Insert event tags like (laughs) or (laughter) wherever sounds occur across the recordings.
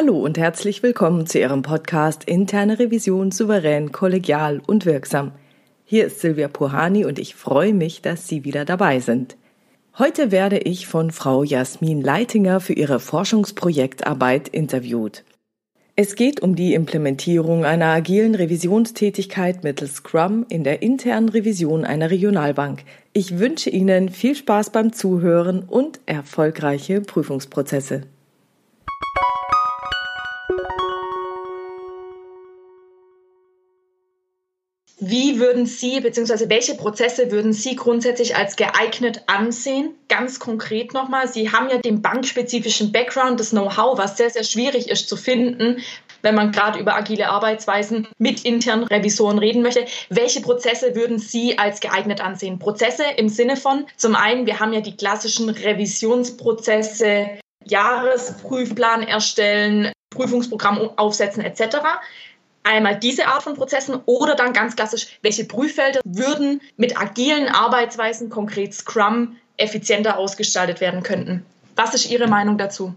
Hallo und herzlich willkommen zu Ihrem Podcast Interne Revision souverän, kollegial und wirksam. Hier ist Silvia Puhani und ich freue mich, dass Sie wieder dabei sind. Heute werde ich von Frau Jasmin Leitinger für ihre Forschungsprojektarbeit interviewt. Es geht um die Implementierung einer agilen Revisionstätigkeit mittels Scrum in der internen Revision einer Regionalbank. Ich wünsche Ihnen viel Spaß beim Zuhören und erfolgreiche Prüfungsprozesse. Wie würden Sie bzw. welche Prozesse würden Sie grundsätzlich als geeignet ansehen? Ganz konkret nochmal, Sie haben ja den bankspezifischen Background, das Know-how, was sehr, sehr schwierig ist zu finden, wenn man gerade über agile Arbeitsweisen mit internen Revisoren reden möchte. Welche Prozesse würden Sie als geeignet ansehen? Prozesse im Sinne von, zum einen, wir haben ja die klassischen Revisionsprozesse, Jahresprüfplan erstellen, Prüfungsprogramm aufsetzen etc einmal diese Art von Prozessen oder dann ganz klassisch, welche Prüffelder würden mit agilen Arbeitsweisen, konkret Scrum, effizienter ausgestaltet werden könnten. Was ist Ihre Meinung dazu?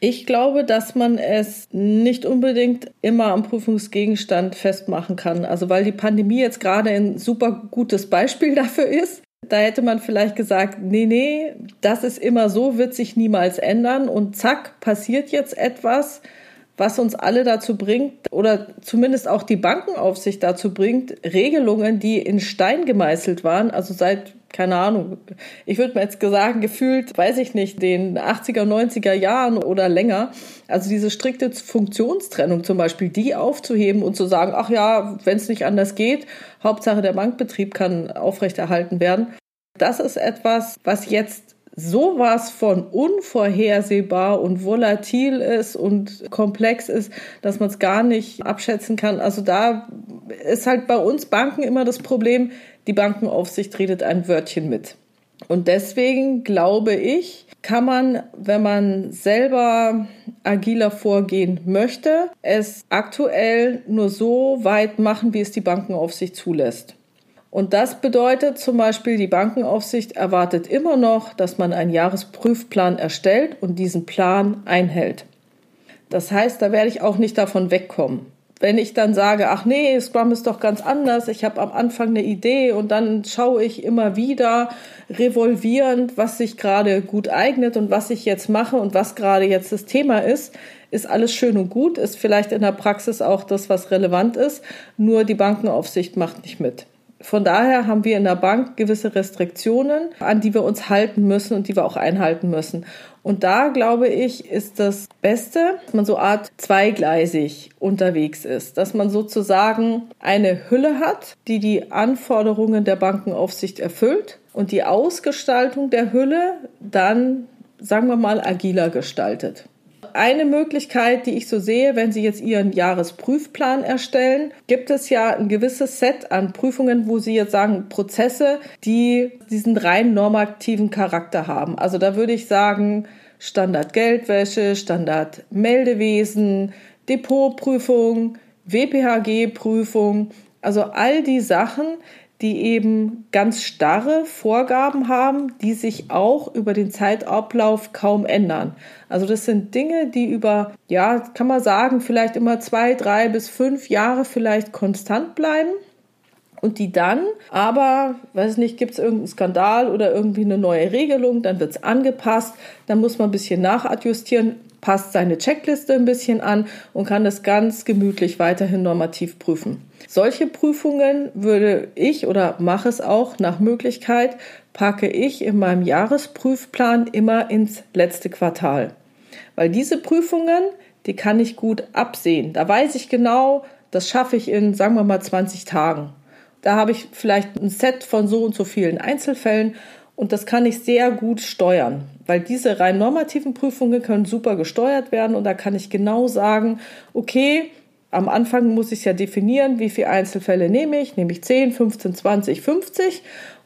Ich glaube, dass man es nicht unbedingt immer am Prüfungsgegenstand festmachen kann. Also weil die Pandemie jetzt gerade ein super gutes Beispiel (laughs) dafür ist. Da hätte man vielleicht gesagt, nee, nee, das ist immer so, wird sich niemals ändern und zack, passiert jetzt etwas was uns alle dazu bringt, oder zumindest auch die Bankenaufsicht dazu bringt, Regelungen, die in Stein gemeißelt waren, also seit, keine Ahnung, ich würde mir jetzt sagen, gefühlt, weiß ich nicht, den 80er, 90er Jahren oder länger, also diese strikte Funktionstrennung zum Beispiel, die aufzuheben und zu sagen, ach ja, wenn es nicht anders geht, Hauptsache der Bankbetrieb kann aufrechterhalten werden. Das ist etwas, was jetzt sowas von unvorhersehbar und volatil ist und komplex ist, dass man es gar nicht abschätzen kann. Also da ist halt bei uns Banken immer das Problem, die Bankenaufsicht redet ein Wörtchen mit. Und deswegen glaube ich, kann man, wenn man selber agiler vorgehen möchte, es aktuell nur so weit machen, wie es die Bankenaufsicht zulässt. Und das bedeutet zum Beispiel, die Bankenaufsicht erwartet immer noch, dass man einen Jahresprüfplan erstellt und diesen Plan einhält. Das heißt, da werde ich auch nicht davon wegkommen. Wenn ich dann sage, ach nee, Scrum ist doch ganz anders, ich habe am Anfang eine Idee und dann schaue ich immer wieder revolvierend, was sich gerade gut eignet und was ich jetzt mache und was gerade jetzt das Thema ist, ist alles schön und gut, ist vielleicht in der Praxis auch das, was relevant ist, nur die Bankenaufsicht macht nicht mit. Von daher haben wir in der Bank gewisse Restriktionen, an die wir uns halten müssen und die wir auch einhalten müssen. Und da glaube ich, ist das Beste, dass man so Art zweigleisig unterwegs ist, dass man sozusagen eine Hülle hat, die die Anforderungen der Bankenaufsicht erfüllt und die Ausgestaltung der Hülle dann, sagen wir mal, agiler gestaltet eine Möglichkeit, die ich so sehe, wenn Sie jetzt Ihren Jahresprüfplan erstellen, gibt es ja ein gewisses Set an Prüfungen, wo Sie jetzt sagen, Prozesse, die diesen rein normativen Charakter haben. Also da würde ich sagen, Standard Geldwäsche, Standard Meldewesen, Depotprüfung, WPHG-Prüfung, also all die Sachen, die eben ganz starre Vorgaben haben, die sich auch über den Zeitablauf kaum ändern. Also das sind Dinge, die über, ja, kann man sagen, vielleicht immer zwei, drei bis fünf Jahre vielleicht konstant bleiben und die dann aber, weiß nicht, gibt es irgendeinen Skandal oder irgendwie eine neue Regelung, dann wird es angepasst, dann muss man ein bisschen nachadjustieren, passt seine Checkliste ein bisschen an und kann das ganz gemütlich weiterhin normativ prüfen. Solche Prüfungen würde ich oder mache es auch nach Möglichkeit, packe ich in meinem Jahresprüfplan immer ins letzte Quartal. Weil diese Prüfungen, die kann ich gut absehen. Da weiß ich genau, das schaffe ich in, sagen wir mal, 20 Tagen. Da habe ich vielleicht ein Set von so und so vielen Einzelfällen und das kann ich sehr gut steuern, weil diese rein normativen Prüfungen können super gesteuert werden und da kann ich genau sagen, okay, am Anfang muss ich ja definieren, wie viele Einzelfälle nehme ich, nehme ich 10, 15, 20, 50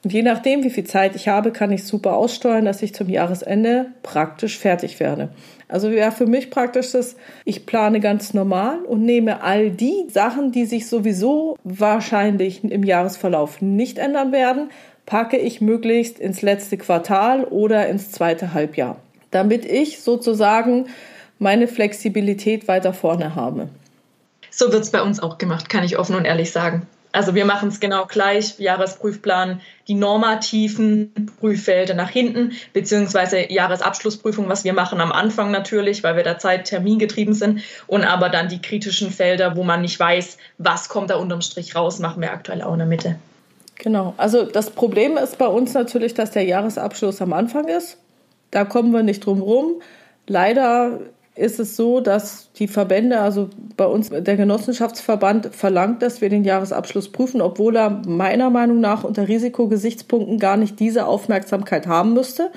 und je nachdem, wie viel Zeit ich habe, kann ich super aussteuern, dass ich zum Jahresende praktisch fertig werde. Also wäre für mich praktisch das, ich plane ganz normal und nehme all die Sachen, die sich sowieso wahrscheinlich im Jahresverlauf nicht ändern werden, packe ich möglichst ins letzte Quartal oder ins zweite Halbjahr, damit ich sozusagen meine Flexibilität weiter vorne habe. So wird es bei uns auch gemacht, kann ich offen und ehrlich sagen. Also wir machen es genau gleich, Jahresprüfplan, die normativen Prüffelder nach hinten, beziehungsweise Jahresabschlussprüfung, was wir machen am Anfang natürlich, weil wir da Zeit termingetrieben sind, und aber dann die kritischen Felder, wo man nicht weiß, was kommt da unterm Strich raus, machen wir aktuell auch in der Mitte. Genau, also das Problem ist bei uns natürlich, dass der Jahresabschluss am Anfang ist. Da kommen wir nicht drum rum. Leider ist es so, dass die Verbände, also bei uns der Genossenschaftsverband verlangt, dass wir den Jahresabschluss prüfen, obwohl er meiner Meinung nach unter Risikogesichtspunkten gar nicht diese Aufmerksamkeit haben müsste.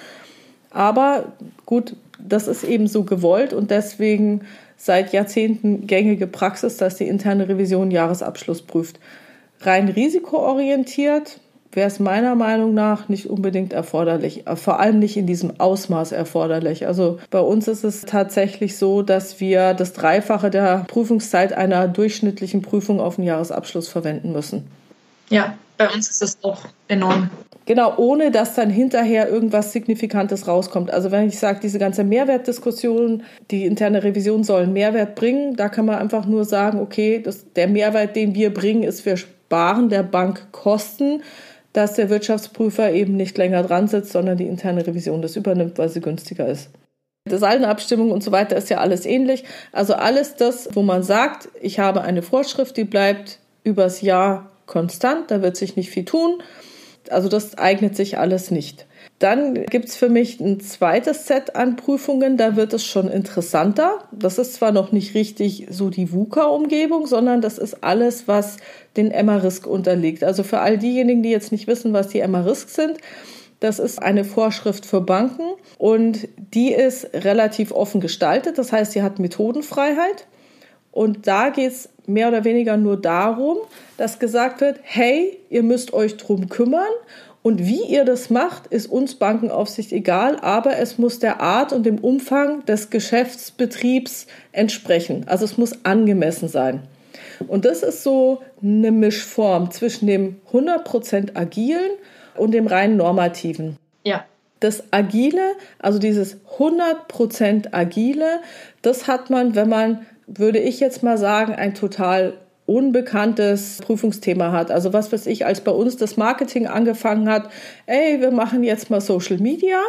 Aber gut, das ist eben so gewollt und deswegen seit Jahrzehnten gängige Praxis, dass die interne Revision Jahresabschluss prüft. Rein risikoorientiert wäre es meiner Meinung nach nicht unbedingt erforderlich, äh, vor allem nicht in diesem Ausmaß erforderlich. Also bei uns ist es tatsächlich so, dass wir das Dreifache der Prüfungszeit einer durchschnittlichen Prüfung auf den Jahresabschluss verwenden müssen. Ja, bei uns ist das auch enorm. Genau, ohne dass dann hinterher irgendwas Signifikantes rauskommt. Also wenn ich sage, diese ganze Mehrwertdiskussion, die interne Revision soll einen Mehrwert bringen, da kann man einfach nur sagen, okay, das, der Mehrwert, den wir bringen, ist, wir sparen der Bank Kosten dass der Wirtschaftsprüfer eben nicht länger dran sitzt, sondern die interne Revision das übernimmt, weil sie günstiger ist. Die Saldenabstimmung und so weiter ist ja alles ähnlich. Also alles das, wo man sagt, ich habe eine Vorschrift, die bleibt übers Jahr konstant, da wird sich nicht viel tun. Also das eignet sich alles nicht. Dann gibt es für mich ein zweites Set an Prüfungen, da wird es schon interessanter. Das ist zwar noch nicht richtig so die VUCA-Umgebung, sondern das ist alles, was den Emma-Risk unterliegt. Also für all diejenigen, die jetzt nicht wissen, was die Emma-Risk sind, das ist eine Vorschrift für Banken und die ist relativ offen gestaltet. Das heißt, sie hat Methodenfreiheit. Und da geht es mehr oder weniger nur darum, dass gesagt wird, hey, ihr müsst euch drum kümmern und wie ihr das macht, ist uns Bankenaufsicht egal, aber es muss der Art und dem Umfang des Geschäftsbetriebs entsprechen. Also es muss angemessen sein. Und das ist so eine Mischform zwischen dem 100% agilen und dem rein normativen. Ja. Das Agile, also dieses 100% Agile, das hat man, wenn man, würde ich jetzt mal sagen, ein total unbekanntes Prüfungsthema hat. Also was weiß ich, als bei uns das Marketing angefangen hat, ey, wir machen jetzt mal Social Media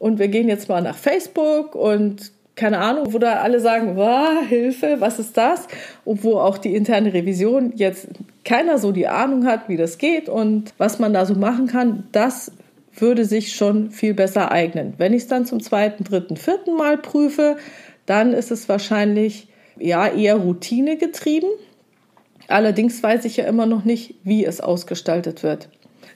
und wir gehen jetzt mal nach Facebook und keine Ahnung, wo da alle sagen, wow, Hilfe, was ist das? Und wo auch die interne Revision jetzt keiner so die Ahnung hat, wie das geht und was man da so machen kann, das würde sich schon viel besser eignen. Wenn ich es dann zum zweiten, dritten, vierten Mal prüfe, dann ist es wahrscheinlich ja eher Routine getrieben. Allerdings weiß ich ja immer noch nicht, wie es ausgestaltet wird.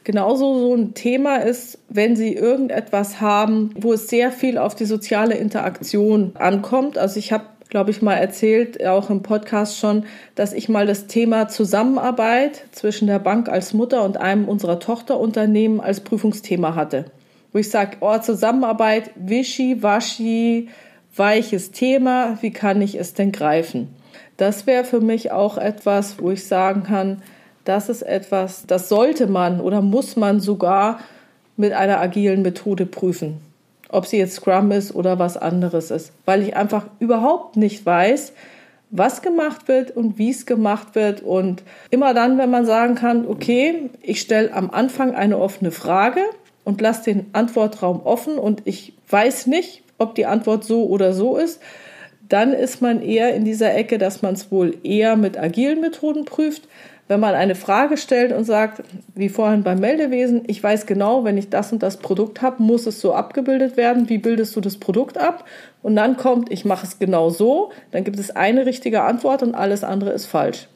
Genauso so ein Thema ist, wenn Sie irgendetwas haben, wo es sehr viel auf die soziale Interaktion ankommt. Also ich habe, glaube ich, mal erzählt, auch im Podcast schon, dass ich mal das Thema Zusammenarbeit zwischen der Bank als Mutter und einem unserer Tochterunternehmen als Prüfungsthema hatte. Wo ich sage, oh, Zusammenarbeit, wischi, waschi, weiches Thema, wie kann ich es denn greifen? Das wäre für mich auch etwas, wo ich sagen kann, das ist etwas, das sollte man oder muss man sogar mit einer agilen Methode prüfen. Ob sie jetzt Scrum ist oder was anderes ist. Weil ich einfach überhaupt nicht weiß, was gemacht wird und wie es gemacht wird. Und immer dann, wenn man sagen kann, okay, ich stelle am Anfang eine offene Frage und lasse den Antwortraum offen und ich weiß nicht, ob die Antwort so oder so ist, dann ist man eher in dieser Ecke, dass man es wohl eher mit agilen Methoden prüft. Wenn man eine Frage stellt und sagt, wie vorhin beim Meldewesen, ich weiß genau, wenn ich das und das Produkt habe, muss es so abgebildet werden. Wie bildest du das Produkt ab? Und dann kommt, ich mache es genau so, dann gibt es eine richtige Antwort und alles andere ist falsch.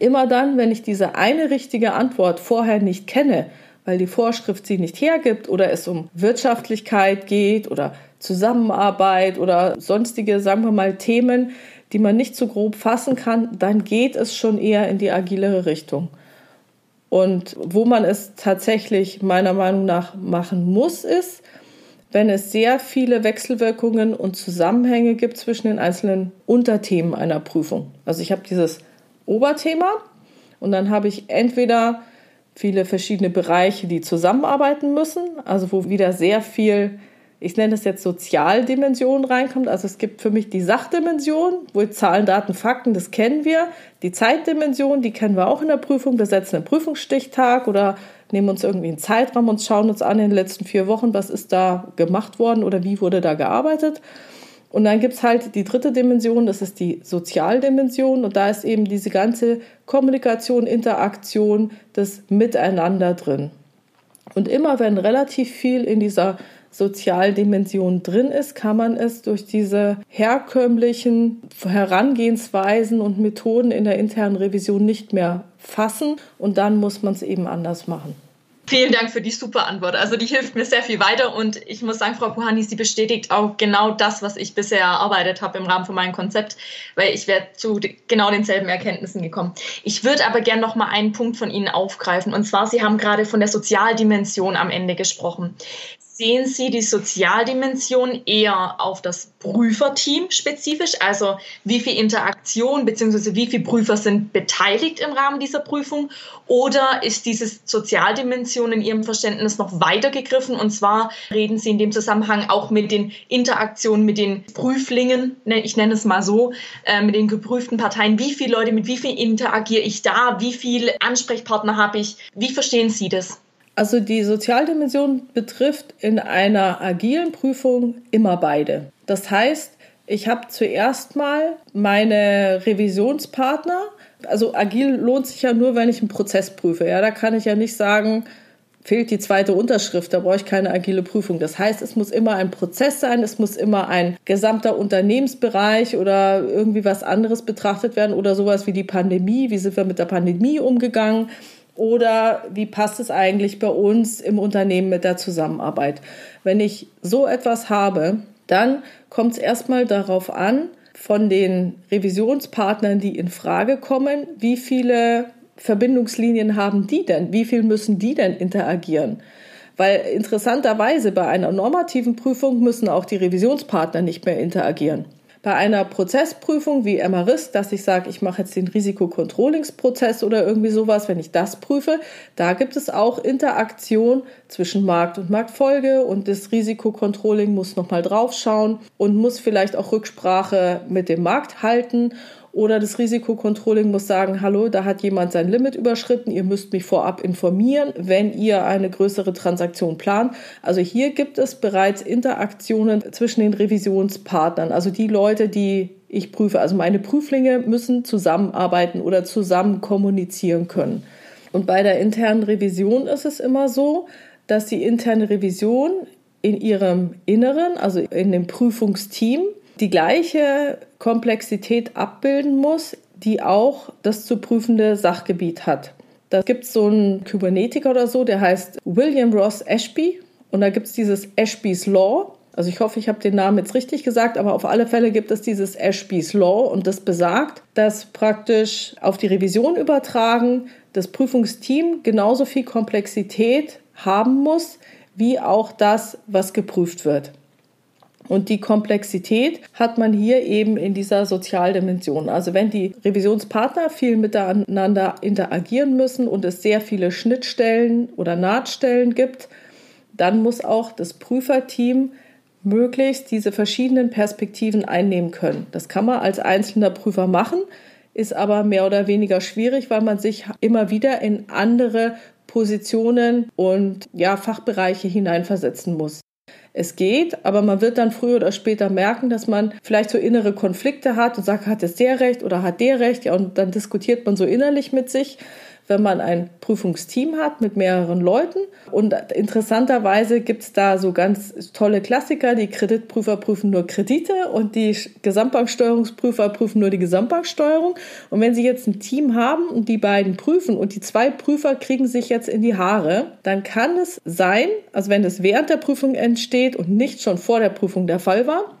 Immer dann, wenn ich diese eine richtige Antwort vorher nicht kenne, weil die Vorschrift sie nicht hergibt oder es um Wirtschaftlichkeit geht oder Zusammenarbeit oder sonstige, sagen wir mal, Themen, die man nicht so grob fassen kann, dann geht es schon eher in die agilere Richtung. Und wo man es tatsächlich meiner Meinung nach machen muss, ist, wenn es sehr viele Wechselwirkungen und Zusammenhänge gibt zwischen den einzelnen Unterthemen einer Prüfung. Also ich habe dieses Oberthema und dann habe ich entweder viele verschiedene Bereiche, die zusammenarbeiten müssen, also wo wieder sehr viel ich nenne das jetzt Sozialdimension reinkommt. Also es gibt für mich die Sachdimension, wo Zahlen, Daten, Fakten, das kennen wir. Die Zeitdimension, die kennen wir auch in der Prüfung. Wir setzen einen Prüfungsstichtag oder nehmen uns irgendwie einen Zeitraum und schauen uns an in den letzten vier Wochen, was ist da gemacht worden oder wie wurde da gearbeitet. Und dann gibt es halt die dritte Dimension, das ist die Sozialdimension. Und da ist eben diese ganze Kommunikation, Interaktion, das Miteinander drin. Und immer wenn relativ viel in dieser Sozialdimension drin ist, kann man es durch diese herkömmlichen Herangehensweisen und Methoden in der internen Revision nicht mehr fassen und dann muss man es eben anders machen. Vielen Dank für die super Antwort. Also die hilft mir sehr viel weiter und ich muss sagen, Frau Puhani, sie bestätigt auch genau das, was ich bisher erarbeitet habe im Rahmen von meinem Konzept, weil ich wäre zu genau denselben Erkenntnissen gekommen. Ich würde aber gerne noch mal einen Punkt von Ihnen aufgreifen und zwar, Sie haben gerade von der Sozialdimension am Ende gesprochen sehen Sie die Sozialdimension eher auf das Prüferteam spezifisch, also wie viel Interaktion bzw. wie viele Prüfer sind beteiligt im Rahmen dieser Prüfung? Oder ist diese Sozialdimension in Ihrem Verständnis noch weiter gegriffen und zwar reden Sie in dem Zusammenhang auch mit den Interaktionen mit den Prüflingen, ne, ich nenne es mal so, äh, mit den geprüften Parteien, wie viele Leute, mit wie viel interagiere ich da, wie viele Ansprechpartner habe ich, wie verstehen Sie das? Also die Sozialdimension betrifft in einer agilen Prüfung immer beide. Das heißt, ich habe zuerst mal meine Revisionspartner. Also agil lohnt sich ja nur, wenn ich einen Prozess prüfe. Ja, da kann ich ja nicht sagen, fehlt die zweite Unterschrift, da brauche ich keine agile Prüfung. Das heißt, es muss immer ein Prozess sein, es muss immer ein gesamter Unternehmensbereich oder irgendwie was anderes betrachtet werden oder sowas wie die Pandemie. Wie sind wir mit der Pandemie umgegangen? Oder wie passt es eigentlich bei uns im Unternehmen mit der Zusammenarbeit? Wenn ich so etwas habe, dann kommt es erstmal darauf an, von den Revisionspartnern, die in Frage kommen, wie viele Verbindungslinien haben die denn? Wie viel müssen die denn interagieren? Weil interessanterweise bei einer normativen Prüfung müssen auch die Revisionspartner nicht mehr interagieren bei einer Prozessprüfung wie MRIS, dass ich sage, ich mache jetzt den Risikokontrollingsprozess oder irgendwie sowas, wenn ich das prüfe, da gibt es auch Interaktion zwischen Markt und Marktfolge und das Risikokontrolling muss nochmal draufschauen und muss vielleicht auch Rücksprache mit dem Markt halten oder das Risikokontrolling muss sagen, hallo, da hat jemand sein Limit überschritten, ihr müsst mich vorab informieren, wenn ihr eine größere Transaktion plant. Also hier gibt es bereits Interaktionen zwischen den Revisionspartnern, also die Leute, die ich prüfe. Also meine Prüflinge müssen zusammenarbeiten oder zusammen kommunizieren können. Und bei der internen Revision ist es immer so, dass die interne Revision in ihrem Inneren, also in dem Prüfungsteam, die gleiche Komplexität abbilden muss, die auch das zu prüfende Sachgebiet hat. Da gibt es so einen Kybernetiker oder so, der heißt William Ross Ashby. Und da gibt es dieses Ashby's Law. Also ich hoffe, ich habe den Namen jetzt richtig gesagt, aber auf alle Fälle gibt es dieses Ashby's Law und das besagt, dass praktisch auf die Revision übertragen das Prüfungsteam genauso viel Komplexität haben muss, wie auch das, was geprüft wird. Und die Komplexität hat man hier eben in dieser Sozialdimension. Also wenn die Revisionspartner viel miteinander interagieren müssen und es sehr viele Schnittstellen oder Nahtstellen gibt, dann muss auch das Prüferteam möglichst diese verschiedenen Perspektiven einnehmen können. Das kann man als einzelner Prüfer machen, ist aber mehr oder weniger schwierig, weil man sich immer wieder in andere Positionen und ja, Fachbereiche hineinversetzen muss es geht, aber man wird dann früher oder später merken, dass man vielleicht so innere Konflikte hat und sagt, hat es der recht oder hat der recht? Ja, und dann diskutiert man so innerlich mit sich wenn man ein Prüfungsteam hat mit mehreren Leuten. Und interessanterweise gibt es da so ganz tolle Klassiker. Die Kreditprüfer prüfen nur Kredite und die Gesamtbanksteuerungsprüfer prüfen nur die Gesamtbanksteuerung. Und wenn Sie jetzt ein Team haben und die beiden prüfen und die zwei Prüfer kriegen sich jetzt in die Haare, dann kann es sein, also wenn es während der Prüfung entsteht und nicht schon vor der Prüfung der Fall war,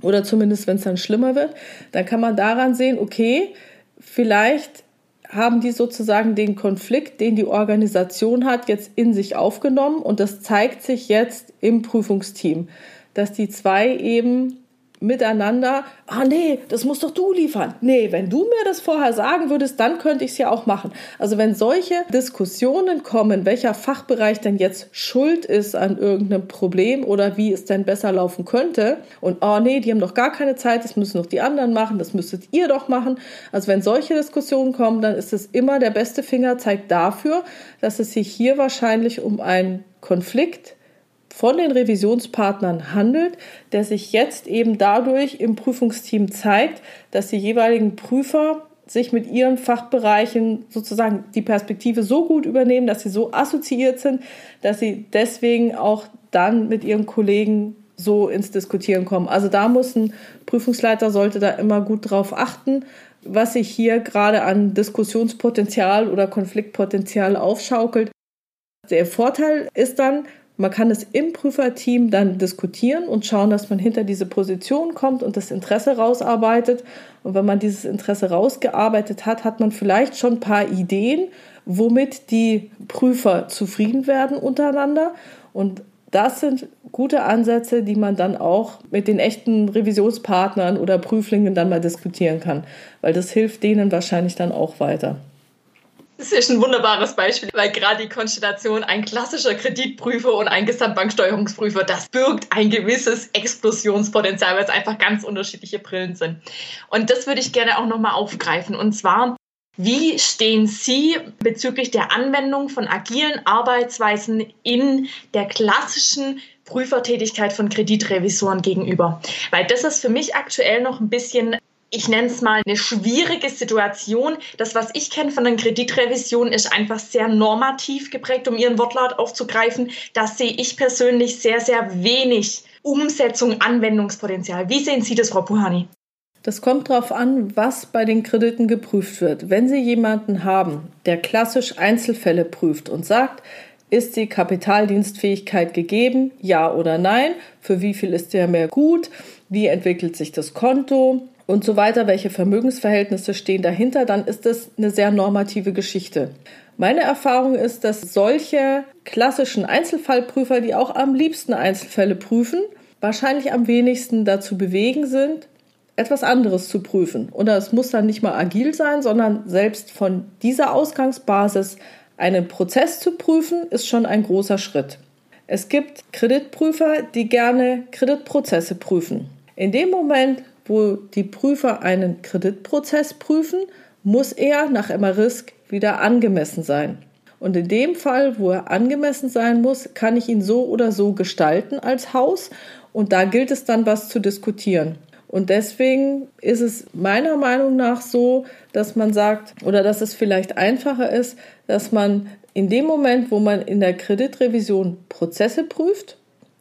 oder zumindest wenn es dann schlimmer wird, dann kann man daran sehen, okay, vielleicht haben die sozusagen den Konflikt, den die Organisation hat, jetzt in sich aufgenommen. Und das zeigt sich jetzt im Prüfungsteam, dass die zwei eben miteinander, ah nee, das musst doch du liefern. Nee, wenn du mir das vorher sagen würdest, dann könnte ich es ja auch machen. Also wenn solche Diskussionen kommen, welcher Fachbereich denn jetzt schuld ist an irgendeinem Problem oder wie es denn besser laufen könnte und oh nee, die haben doch gar keine Zeit, das müssen doch die anderen machen, das müsstet ihr doch machen. Also wenn solche Diskussionen kommen, dann ist es immer der beste Fingerzeig dafür, dass es sich hier wahrscheinlich um einen Konflikt von den Revisionspartnern handelt, der sich jetzt eben dadurch im Prüfungsteam zeigt, dass die jeweiligen Prüfer sich mit ihren Fachbereichen sozusagen die Perspektive so gut übernehmen, dass sie so assoziiert sind, dass sie deswegen auch dann mit ihren Kollegen so ins Diskutieren kommen. Also da muss ein Prüfungsleiter sollte da immer gut drauf achten, was sich hier gerade an Diskussionspotenzial oder Konfliktpotenzial aufschaukelt. Der Vorteil ist dann, man kann es im Prüferteam dann diskutieren und schauen, dass man hinter diese Position kommt und das Interesse rausarbeitet. Und wenn man dieses Interesse rausgearbeitet hat, hat man vielleicht schon ein paar Ideen, womit die Prüfer zufrieden werden untereinander. Und das sind gute Ansätze, die man dann auch mit den echten Revisionspartnern oder Prüflingen dann mal diskutieren kann, weil das hilft denen wahrscheinlich dann auch weiter. Das ist ein wunderbares Beispiel, weil gerade die Konstellation ein klassischer Kreditprüfer und ein Gesamtbanksteuerungsprüfer, das birgt ein gewisses Explosionspotenzial, weil es einfach ganz unterschiedliche Brillen sind. Und das würde ich gerne auch nochmal aufgreifen. Und zwar, wie stehen Sie bezüglich der Anwendung von agilen Arbeitsweisen in der klassischen Prüfertätigkeit von Kreditrevisoren gegenüber? Weil das ist für mich aktuell noch ein bisschen ich nenne es mal eine schwierige Situation. Das, was ich kenne von den Kreditrevisionen, ist einfach sehr normativ geprägt, um Ihren Wortlaut aufzugreifen. Da sehe ich persönlich sehr, sehr wenig Umsetzung, Anwendungspotenzial. Wie sehen Sie das, Frau Puhani? Das kommt darauf an, was bei den Krediten geprüft wird. Wenn Sie jemanden haben, der klassisch Einzelfälle prüft und sagt, ist die Kapitaldienstfähigkeit gegeben? Ja oder nein? Für wie viel ist der mehr gut? Wie entwickelt sich das Konto? Und so weiter, welche Vermögensverhältnisse stehen dahinter, dann ist das eine sehr normative Geschichte. Meine Erfahrung ist, dass solche klassischen Einzelfallprüfer, die auch am liebsten Einzelfälle prüfen, wahrscheinlich am wenigsten dazu bewegen sind, etwas anderes zu prüfen. Oder es muss dann nicht mal agil sein, sondern selbst von dieser Ausgangsbasis einen Prozess zu prüfen, ist schon ein großer Schritt. Es gibt Kreditprüfer, die gerne Kreditprozesse prüfen. In dem Moment, wo die Prüfer einen Kreditprozess prüfen, muss er nach Emma-Risk wieder angemessen sein. Und in dem Fall, wo er angemessen sein muss, kann ich ihn so oder so gestalten als Haus. Und da gilt es dann, was zu diskutieren. Und deswegen ist es meiner Meinung nach so, dass man sagt, oder dass es vielleicht einfacher ist, dass man in dem Moment, wo man in der Kreditrevision Prozesse prüft,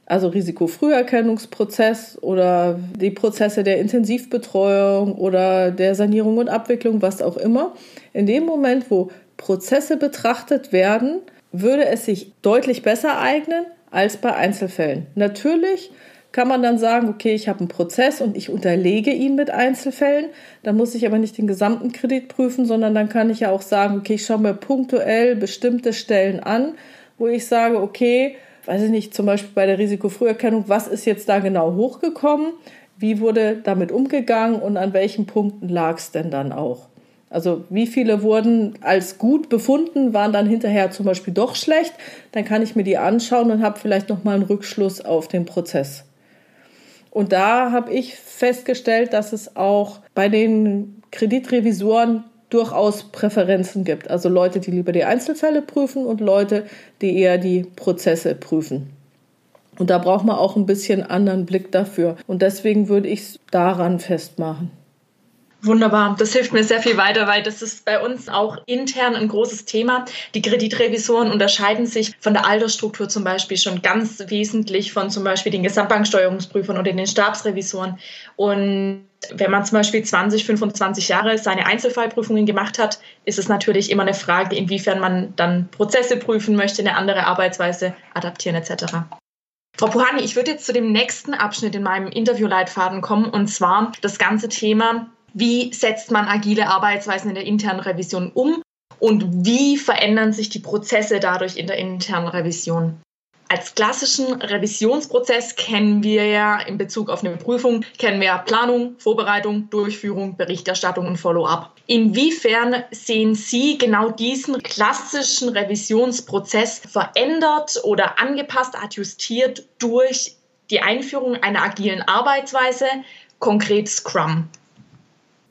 also Risikofrüherkennungsprozess oder die Prozesse der Intensivbetreuung oder der Sanierung und Abwicklung, was auch immer. In dem Moment, wo Prozesse betrachtet werden, würde es sich deutlich besser eignen als bei Einzelfällen. Natürlich kann man dann sagen, okay, ich habe einen Prozess und ich unterlege ihn mit Einzelfällen. Dann muss ich aber nicht den gesamten Kredit prüfen, sondern dann kann ich ja auch sagen, okay, ich schaue mir punktuell bestimmte Stellen an, wo ich sage, okay, weiß ich nicht, zum Beispiel bei der Risikofrüherkennung, was ist jetzt da genau hochgekommen? Wie wurde damit umgegangen und an welchen Punkten lag es denn dann auch? Also wie viele wurden als gut befunden, waren dann hinterher zum Beispiel doch schlecht? Dann kann ich mir die anschauen und habe vielleicht noch mal einen Rückschluss auf den Prozess. Und da habe ich festgestellt, dass es auch bei den Kreditrevisoren durchaus Präferenzen gibt. Also Leute, die lieber die Einzelfälle prüfen und Leute, die eher die Prozesse prüfen. Und da braucht man auch ein bisschen anderen Blick dafür. Und deswegen würde ich es daran festmachen. Wunderbar, das hilft mir sehr viel weiter, weil das ist bei uns auch intern ein großes Thema. Die Kreditrevisoren unterscheiden sich von der Altersstruktur zum Beispiel schon ganz wesentlich von zum Beispiel den Gesamtbanksteuerungsprüfern oder den Stabsrevisoren. Und wenn man zum Beispiel 20, 25 Jahre seine Einzelfallprüfungen gemacht hat, ist es natürlich immer eine Frage, inwiefern man dann Prozesse prüfen möchte, eine andere Arbeitsweise adaptieren etc. Frau Puhani, ich würde jetzt zu dem nächsten Abschnitt in meinem Interviewleitfaden kommen, und zwar das ganze Thema wie setzt man agile Arbeitsweisen in der internen Revision um und wie verändern sich die Prozesse dadurch in der internen Revision? als klassischen Revisionsprozess kennen wir ja in Bezug auf eine Prüfung, kennen wir Planung, Vorbereitung, Durchführung, Berichterstattung und Follow-up. Inwiefern sehen Sie genau diesen klassischen Revisionsprozess verändert oder angepasst, adjustiert durch die Einführung einer agilen Arbeitsweise, konkret Scrum?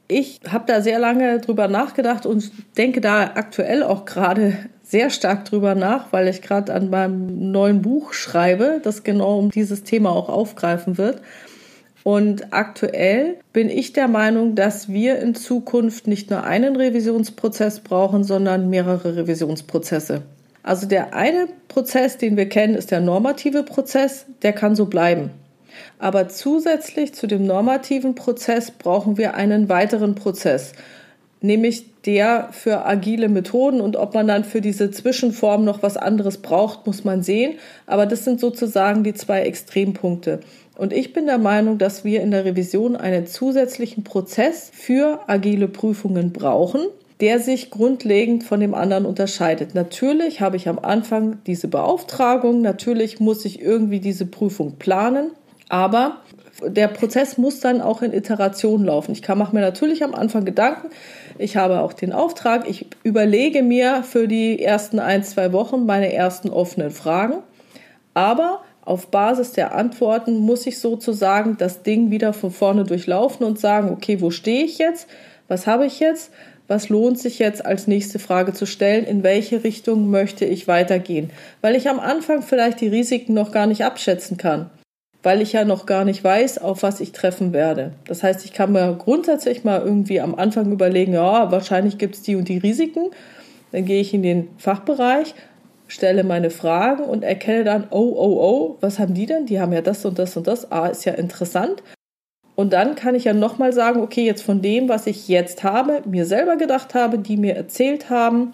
Ich habe da sehr lange drüber nachgedacht und denke da aktuell auch gerade sehr stark drüber nach, weil ich gerade an meinem neuen Buch schreibe, das genau um dieses Thema auch aufgreifen wird. Und aktuell bin ich der Meinung, dass wir in Zukunft nicht nur einen Revisionsprozess brauchen, sondern mehrere Revisionsprozesse. Also der eine Prozess, den wir kennen, ist der normative Prozess, der kann so bleiben. Aber zusätzlich zu dem normativen Prozess brauchen wir einen weiteren Prozess, nämlich der für agile Methoden und ob man dann für diese Zwischenform noch was anderes braucht, muss man sehen. Aber das sind sozusagen die zwei Extrempunkte. Und ich bin der Meinung, dass wir in der Revision einen zusätzlichen Prozess für agile Prüfungen brauchen, der sich grundlegend von dem anderen unterscheidet. Natürlich habe ich am Anfang diese Beauftragung, natürlich muss ich irgendwie diese Prüfung planen, aber der Prozess muss dann auch in Iteration laufen. Ich mache mir natürlich am Anfang Gedanken. Ich habe auch den Auftrag. Ich überlege mir für die ersten ein, zwei Wochen meine ersten offenen Fragen. Aber auf Basis der Antworten muss ich sozusagen das Ding wieder von vorne durchlaufen und sagen, okay, wo stehe ich jetzt? Was habe ich jetzt? Was lohnt sich jetzt als nächste Frage zu stellen? In welche Richtung möchte ich weitergehen? Weil ich am Anfang vielleicht die Risiken noch gar nicht abschätzen kann weil ich ja noch gar nicht weiß, auf was ich treffen werde. Das heißt, ich kann mir grundsätzlich mal irgendwie am Anfang überlegen, ja, wahrscheinlich gibt es die und die Risiken. Dann gehe ich in den Fachbereich, stelle meine Fragen und erkenne dann, oh, oh, oh, was haben die denn? Die haben ja das und das und das. Ah, ist ja interessant. Und dann kann ich ja nochmal sagen, okay, jetzt von dem, was ich jetzt habe, mir selber gedacht habe, die mir erzählt haben,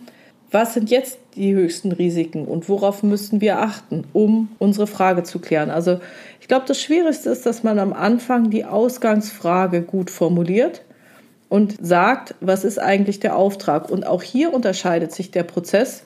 was sind jetzt die höchsten Risiken und worauf müssten wir achten, um unsere Frage zu klären? Also ich glaube, das Schwierigste ist, dass man am Anfang die Ausgangsfrage gut formuliert und sagt, was ist eigentlich der Auftrag? Und auch hier unterscheidet sich der Prozess,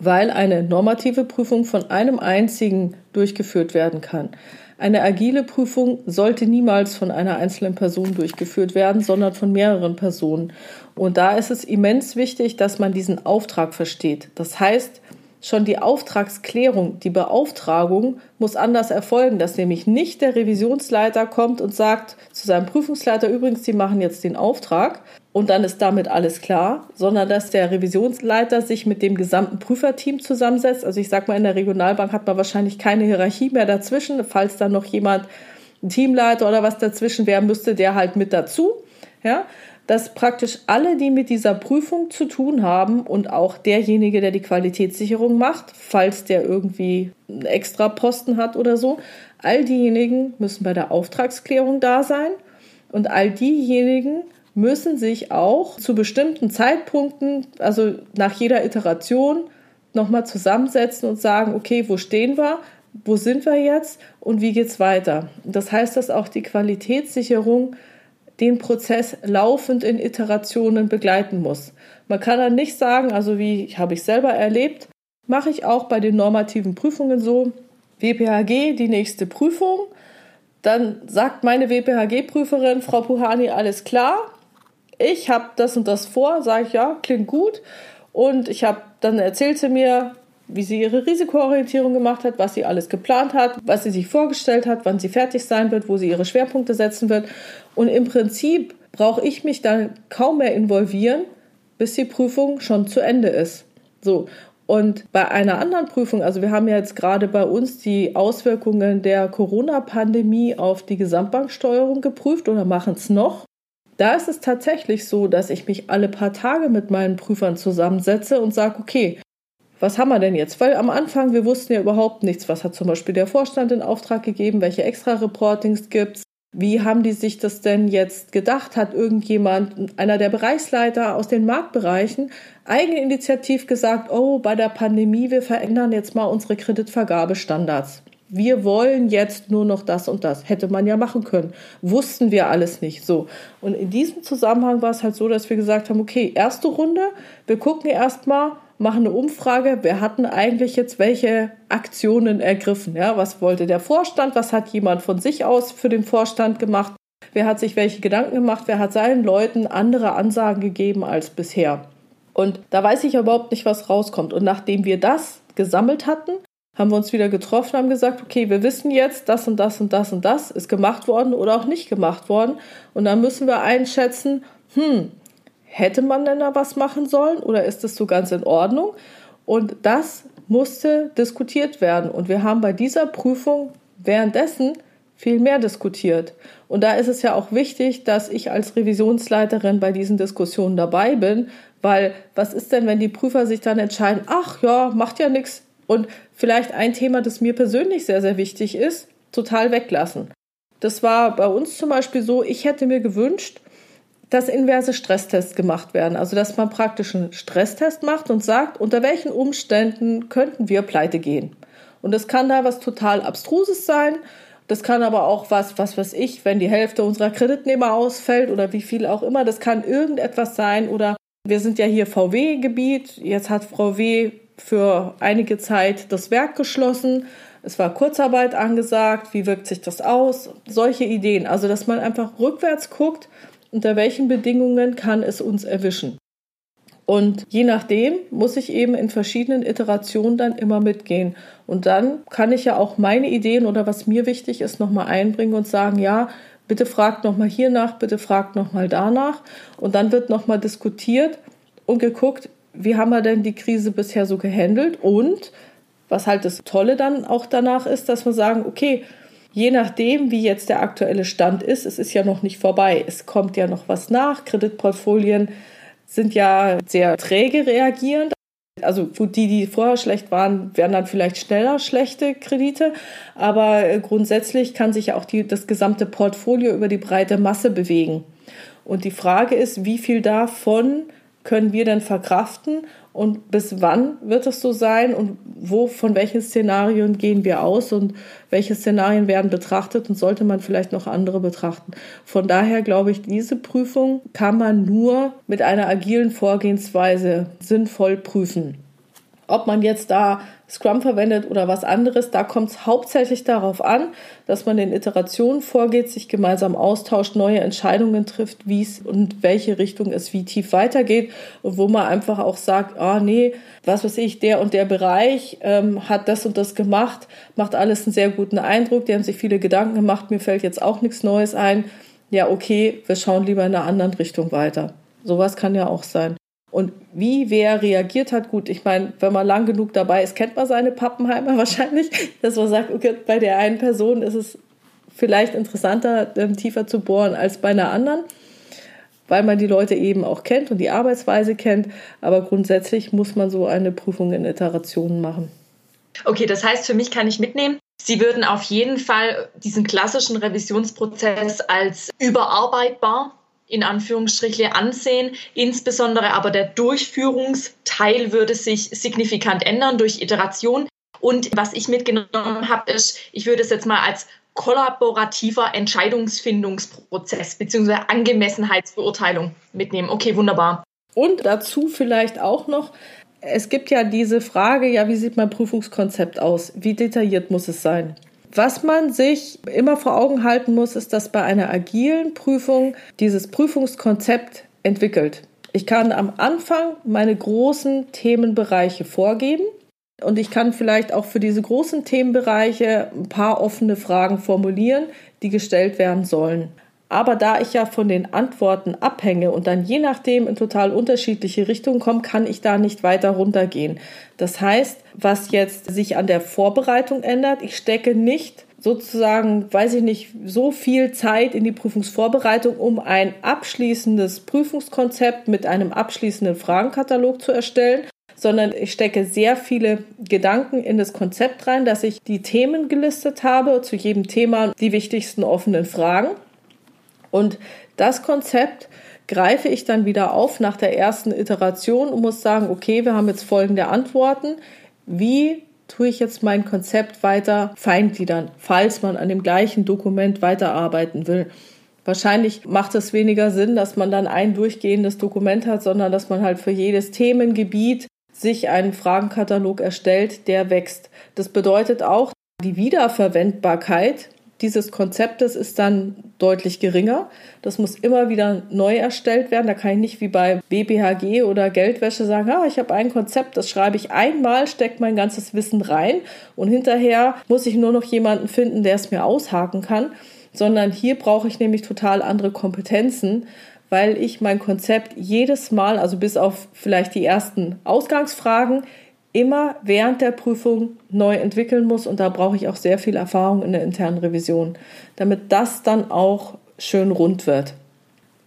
weil eine normative Prüfung von einem einzigen durchgeführt werden kann. Eine agile Prüfung sollte niemals von einer einzelnen Person durchgeführt werden, sondern von mehreren Personen. Und da ist es immens wichtig, dass man diesen Auftrag versteht. Das heißt, schon die Auftragsklärung, die Beauftragung muss anders erfolgen, dass nämlich nicht der Revisionsleiter kommt und sagt zu seinem Prüfungsleiter, übrigens, Sie machen jetzt den Auftrag und dann ist damit alles klar, sondern dass der Revisionsleiter sich mit dem gesamten Prüferteam zusammensetzt. Also ich sage mal, in der Regionalbank hat man wahrscheinlich keine Hierarchie mehr dazwischen, falls da noch jemand, ein Teamleiter oder was dazwischen wäre, müsste der halt mit dazu. Ja, dass praktisch alle, die mit dieser Prüfung zu tun haben und auch derjenige, der die Qualitätssicherung macht, falls der irgendwie einen extra Posten hat oder so, all diejenigen müssen bei der Auftragsklärung da sein und all diejenigen müssen sich auch zu bestimmten Zeitpunkten, also nach jeder Iteration, nochmal zusammensetzen und sagen, okay, wo stehen wir, wo sind wir jetzt und wie geht's weiter. Das heißt, dass auch die Qualitätssicherung den Prozess laufend in Iterationen begleiten muss. Man kann dann nicht sagen, also wie habe ich selber erlebt, mache ich auch bei den normativen Prüfungen so, WPHG, die nächste Prüfung. Dann sagt meine WPHG-Prüferin, Frau Puhani, alles klar. Ich habe das und das vor, sage ich, ja, klingt gut. Und ich habe, dann erzählt sie mir, wie sie ihre Risikoorientierung gemacht hat, was sie alles geplant hat, was sie sich vorgestellt hat, wann sie fertig sein wird, wo sie ihre Schwerpunkte setzen wird. Und im Prinzip brauche ich mich dann kaum mehr involvieren, bis die Prüfung schon zu Ende ist. So. Und bei einer anderen Prüfung, also wir haben ja jetzt gerade bei uns die Auswirkungen der Corona-Pandemie auf die Gesamtbanksteuerung geprüft oder machen es noch. Da ist es tatsächlich so, dass ich mich alle paar Tage mit meinen Prüfern zusammensetze und sage, okay, was haben wir denn jetzt? Weil am Anfang, wir wussten ja überhaupt nichts. Was hat zum Beispiel der Vorstand in Auftrag gegeben? Welche extra Reportings gibt es? Wie haben die sich das denn jetzt gedacht? Hat irgendjemand, einer der Bereichsleiter aus den Marktbereichen, eigeninitiativ gesagt, oh, bei der Pandemie, wir verändern jetzt mal unsere Kreditvergabestandards. Wir wollen jetzt nur noch das und das. Hätte man ja machen können. Wussten wir alles nicht so. Und in diesem Zusammenhang war es halt so, dass wir gesagt haben, okay, erste Runde, wir gucken erstmal, machen eine Umfrage, wer hatten eigentlich jetzt welche Aktionen ergriffen? Ja, was wollte der Vorstand? Was hat jemand von sich aus für den Vorstand gemacht? Wer hat sich welche Gedanken gemacht? Wer hat seinen Leuten andere Ansagen gegeben als bisher? Und da weiß ich überhaupt nicht, was rauskommt. Und nachdem wir das gesammelt hatten, haben wir uns wieder getroffen, haben gesagt, okay, wir wissen jetzt, das und das und das und das ist gemacht worden oder auch nicht gemacht worden. Und dann müssen wir einschätzen, hm, hätte man denn da was machen sollen oder ist das so ganz in Ordnung? Und das musste diskutiert werden. Und wir haben bei dieser Prüfung währenddessen viel mehr diskutiert. Und da ist es ja auch wichtig, dass ich als Revisionsleiterin bei diesen Diskussionen dabei bin, weil was ist denn, wenn die Prüfer sich dann entscheiden, ach ja, macht ja nichts, und vielleicht ein Thema, das mir persönlich sehr, sehr wichtig ist, total weglassen. Das war bei uns zum Beispiel so, ich hätte mir gewünscht, dass inverse Stresstests gemacht werden. Also, dass man praktisch einen Stresstest macht und sagt, unter welchen Umständen könnten wir pleite gehen. Und das kann da was total Abstruses sein. Das kann aber auch was, was weiß ich, wenn die Hälfte unserer Kreditnehmer ausfällt oder wie viel auch immer. Das kann irgendetwas sein oder wir sind ja hier VW-Gebiet. Jetzt hat VW für einige Zeit das Werk geschlossen. Es war Kurzarbeit angesagt. Wie wirkt sich das aus? Solche Ideen. Also, dass man einfach rückwärts guckt, unter welchen Bedingungen kann es uns erwischen. Und je nachdem muss ich eben in verschiedenen Iterationen dann immer mitgehen. Und dann kann ich ja auch meine Ideen oder was mir wichtig ist, nochmal einbringen und sagen, ja, bitte fragt nochmal hier nach, bitte fragt nochmal danach. Und dann wird nochmal diskutiert und geguckt, wie haben wir denn die Krise bisher so gehandelt und was halt das Tolle dann auch danach ist, dass wir sagen, okay, je nachdem, wie jetzt der aktuelle Stand ist, es ist ja noch nicht vorbei, es kommt ja noch was nach, Kreditportfolien sind ja sehr träge reagierend. Also gut, die, die vorher schlecht waren, werden dann vielleicht schneller schlechte Kredite, aber grundsätzlich kann sich ja auch die, das gesamte Portfolio über die breite Masse bewegen. Und die Frage ist, wie viel davon können wir denn verkraften und bis wann wird es so sein und wo, von welchen Szenarien gehen wir aus und welche Szenarien werden betrachtet und sollte man vielleicht noch andere betrachten. Von daher glaube ich, diese Prüfung kann man nur mit einer agilen Vorgehensweise sinnvoll prüfen. Ob man jetzt da Scrum verwendet oder was anderes, da kommt es hauptsächlich darauf an, dass man in Iterationen vorgeht, sich gemeinsam austauscht, neue Entscheidungen trifft, wie es und welche Richtung es wie tief weitergeht und wo man einfach auch sagt, ah nee, was weiß ich, der und der Bereich ähm, hat das und das gemacht, macht alles einen sehr guten Eindruck, die haben sich viele Gedanken gemacht, mir fällt jetzt auch nichts Neues ein. Ja, okay, wir schauen lieber in einer anderen Richtung weiter. Sowas kann ja auch sein. Und wie wer reagiert hat, gut, ich meine, wenn man lang genug dabei ist, kennt man seine Pappenheimer (laughs) wahrscheinlich, dass man sagt, okay, bei der einen Person ist es vielleicht interessanter, ähm, tiefer zu bohren als bei einer anderen, weil man die Leute eben auch kennt und die Arbeitsweise kennt. Aber grundsätzlich muss man so eine Prüfung in Iterationen machen. Okay, das heißt, für mich kann ich mitnehmen, Sie würden auf jeden Fall diesen klassischen Revisionsprozess als überarbeitbar in Anführungsstriche ansehen. Insbesondere aber der Durchführungsteil würde sich signifikant ändern durch Iteration. Und was ich mitgenommen habe, ist, ich würde es jetzt mal als kollaborativer Entscheidungsfindungsprozess bzw. Angemessenheitsbeurteilung mitnehmen. Okay, wunderbar. Und dazu vielleicht auch noch, es gibt ja diese Frage, ja, wie sieht mein Prüfungskonzept aus? Wie detailliert muss es sein? Was man sich immer vor Augen halten muss, ist, dass bei einer agilen Prüfung dieses Prüfungskonzept entwickelt. Ich kann am Anfang meine großen Themenbereiche vorgeben und ich kann vielleicht auch für diese großen Themenbereiche ein paar offene Fragen formulieren, die gestellt werden sollen. Aber da ich ja von den Antworten abhänge und dann je nachdem in total unterschiedliche Richtungen komme, kann ich da nicht weiter runtergehen. Das heißt, was jetzt sich an der Vorbereitung ändert, ich stecke nicht sozusagen, weiß ich nicht, so viel Zeit in die Prüfungsvorbereitung, um ein abschließendes Prüfungskonzept mit einem abschließenden Fragenkatalog zu erstellen, sondern ich stecke sehr viele Gedanken in das Konzept rein, dass ich die Themen gelistet habe, zu jedem Thema die wichtigsten offenen Fragen und das Konzept greife ich dann wieder auf nach der ersten Iteration und muss sagen, okay, wir haben jetzt folgende Antworten. Wie tue ich jetzt mein Konzept weiter feingliedern, falls man an dem gleichen Dokument weiterarbeiten will? Wahrscheinlich macht es weniger Sinn, dass man dann ein durchgehendes Dokument hat, sondern dass man halt für jedes Themengebiet sich einen Fragenkatalog erstellt, der wächst. Das bedeutet auch, die Wiederverwendbarkeit dieses Konzeptes ist dann deutlich geringer. Das muss immer wieder neu erstellt werden. Da kann ich nicht wie bei BBHG oder Geldwäsche sagen, ah, ich habe ein Konzept, das schreibe ich einmal, stecke mein ganzes Wissen rein und hinterher muss ich nur noch jemanden finden, der es mir aushaken kann. Sondern hier brauche ich nämlich total andere Kompetenzen, weil ich mein Konzept jedes Mal, also bis auf vielleicht die ersten Ausgangsfragen, immer während der Prüfung neu entwickeln muss und da brauche ich auch sehr viel Erfahrung in der internen Revision, damit das dann auch schön rund wird.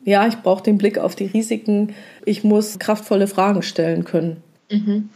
Ja, ich brauche den Blick auf die Risiken. Ich muss kraftvolle Fragen stellen können. Mhm.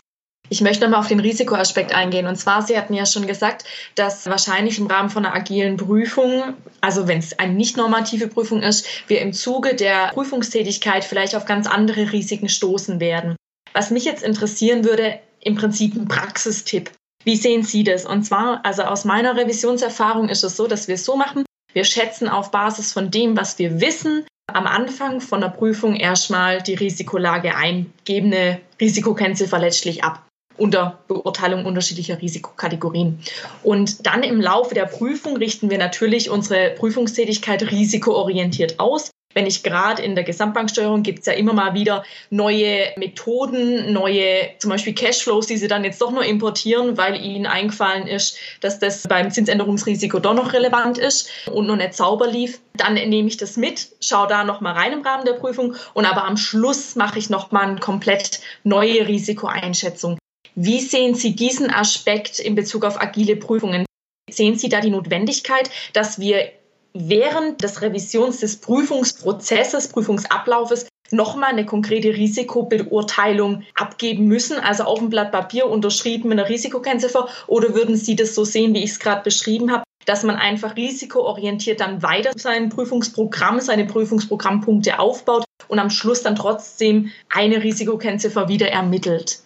Ich möchte nochmal auf den Risikoaspekt eingehen. Und zwar, Sie hatten ja schon gesagt, dass wahrscheinlich im Rahmen von einer agilen Prüfung, also wenn es eine nicht normative Prüfung ist, wir im Zuge der Prüfungstätigkeit vielleicht auf ganz andere Risiken stoßen werden. Was mich jetzt interessieren würde, im Prinzip ein Praxistipp. Wie sehen Sie das? Und zwar, also aus meiner Revisionserfahrung ist es so, dass wir es so machen, wir schätzen auf Basis von dem, was wir wissen, am Anfang von der Prüfung erstmal die Risikolage eingebende Risikokennziffer letztlich ab unter Beurteilung unterschiedlicher Risikokategorien. Und dann im Laufe der Prüfung richten wir natürlich unsere Prüfungstätigkeit risikoorientiert aus wenn ich gerade in der Gesamtbanksteuerung gibt es ja immer mal wieder neue Methoden, neue zum Beispiel Cashflows, die sie dann jetzt doch nur importieren, weil ihnen eingefallen ist, dass das beim Zinsänderungsrisiko doch noch relevant ist und noch nicht sauber lief. Dann nehme ich das mit, schaue da noch mal rein im Rahmen der Prüfung und aber am Schluss mache ich noch mal eine komplett neue Risikoeinschätzung. Wie sehen Sie diesen Aspekt in Bezug auf agile Prüfungen? Sehen Sie da die Notwendigkeit, dass wir während des Revisions des Prüfungsprozesses, Prüfungsablaufes nochmal eine konkrete Risikobeurteilung abgeben müssen, also auf dem Blatt Papier unterschrieben mit einer Risikokennziffer? Oder würden Sie das so sehen, wie ich es gerade beschrieben habe, dass man einfach risikoorientiert dann weiter sein Prüfungsprogramm, seine Prüfungsprogrammpunkte aufbaut und am Schluss dann trotzdem eine Risikokennziffer wieder ermittelt?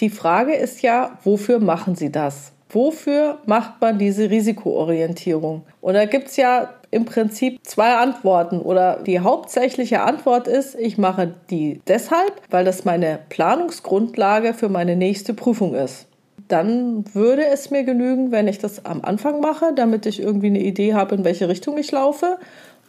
Die Frage ist ja, wofür machen Sie das? Wofür macht man diese Risikoorientierung? Und da gibt es ja im Prinzip zwei Antworten oder die hauptsächliche Antwort ist, ich mache die deshalb, weil das meine Planungsgrundlage für meine nächste Prüfung ist. Dann würde es mir genügen, wenn ich das am Anfang mache, damit ich irgendwie eine Idee habe, in welche Richtung ich laufe.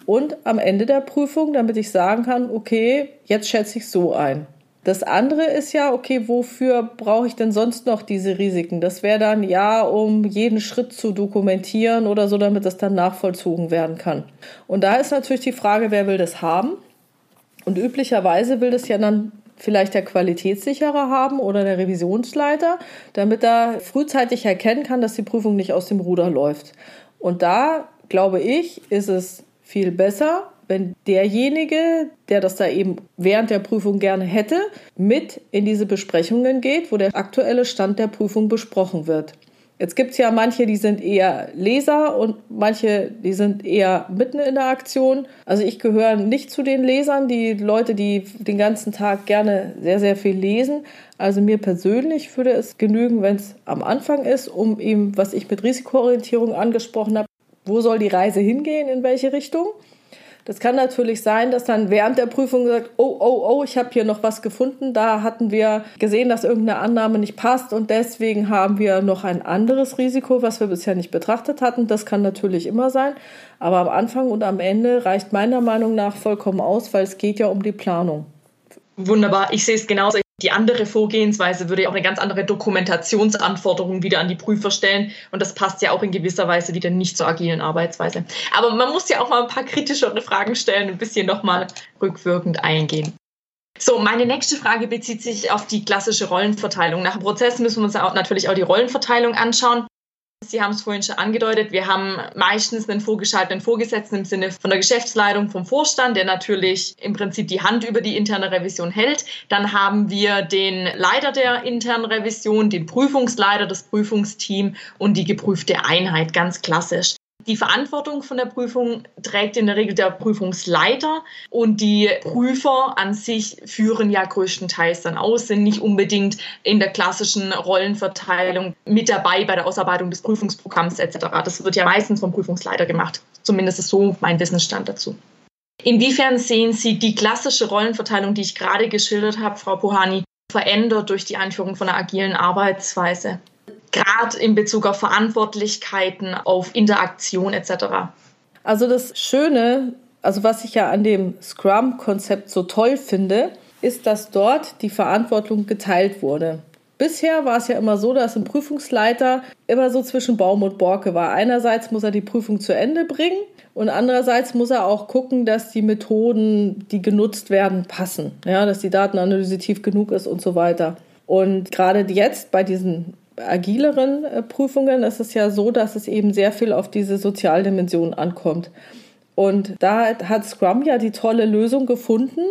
Und am Ende der Prüfung, damit ich sagen kann, okay, jetzt schätze ich so ein. Das andere ist ja, okay, wofür brauche ich denn sonst noch diese Risiken? Das wäre dann ja, um jeden Schritt zu dokumentieren oder so, damit das dann nachvollzogen werden kann. Und da ist natürlich die Frage, wer will das haben? Und üblicherweise will das ja dann vielleicht der Qualitätssicherer haben oder der Revisionsleiter, damit er frühzeitig erkennen kann, dass die Prüfung nicht aus dem Ruder läuft. Und da, glaube ich, ist es viel besser, wenn derjenige, der das da eben während der Prüfung gerne hätte, mit in diese Besprechungen geht, wo der aktuelle Stand der Prüfung besprochen wird. Jetzt gibt es ja manche, die sind eher Leser und manche, die sind eher mitten in der Aktion. Also ich gehöre nicht zu den Lesern, die Leute, die den ganzen Tag gerne sehr, sehr viel lesen. Also mir persönlich würde es genügen, wenn es am Anfang ist, um eben, was ich mit Risikoorientierung angesprochen habe, wo soll die Reise hingehen, in welche Richtung. Das kann natürlich sein, dass dann während der Prüfung gesagt, oh, oh, oh, ich habe hier noch was gefunden. Da hatten wir gesehen, dass irgendeine Annahme nicht passt und deswegen haben wir noch ein anderes Risiko, was wir bisher nicht betrachtet hatten. Das kann natürlich immer sein. Aber am Anfang und am Ende reicht meiner Meinung nach vollkommen aus, weil es geht ja um die Planung. Wunderbar, ich sehe es genauso. Die andere Vorgehensweise würde ja auch eine ganz andere Dokumentationsanforderung wieder an die Prüfer stellen. Und das passt ja auch in gewisser Weise wieder nicht zur agilen Arbeitsweise. Aber man muss ja auch mal ein paar kritischere Fragen stellen, ein bisschen nochmal rückwirkend eingehen. So, meine nächste Frage bezieht sich auf die klassische Rollenverteilung. Nach dem Prozess müssen wir uns natürlich auch die Rollenverteilung anschauen. Sie haben es vorhin schon angedeutet, wir haben meistens einen vorgeschalteten Vorgesetzten im Sinne von der Geschäftsleitung vom Vorstand, der natürlich im Prinzip die Hand über die interne Revision hält. Dann haben wir den Leiter der internen Revision, den Prüfungsleiter, das Prüfungsteam und die geprüfte Einheit, ganz klassisch. Die Verantwortung von der Prüfung trägt in der Regel der Prüfungsleiter und die Prüfer an sich führen ja größtenteils dann aus, sind nicht unbedingt in der klassischen Rollenverteilung mit dabei bei der Ausarbeitung des Prüfungsprogramms etc. Das wird ja meistens vom Prüfungsleiter gemacht. Zumindest ist so mein Wissensstand dazu. Inwiefern sehen Sie die klassische Rollenverteilung, die ich gerade geschildert habe, Frau Pohani, verändert durch die Einführung von einer agilen Arbeitsweise. Gerade in Bezug auf Verantwortlichkeiten, auf Interaktion etc. Also das Schöne, also was ich ja an dem Scrum-Konzept so toll finde, ist, dass dort die Verantwortung geteilt wurde. Bisher war es ja immer so, dass ein Prüfungsleiter immer so zwischen Baum und Borke war. Einerseits muss er die Prüfung zu Ende bringen und andererseits muss er auch gucken, dass die Methoden, die genutzt werden, passen. Ja, dass die Datenanalyse tief genug ist und so weiter. Und gerade jetzt bei diesen agileren äh, Prüfungen ist es ja so, dass es eben sehr viel auf diese Sozialdimension ankommt. Und da hat Scrum ja die tolle Lösung gefunden,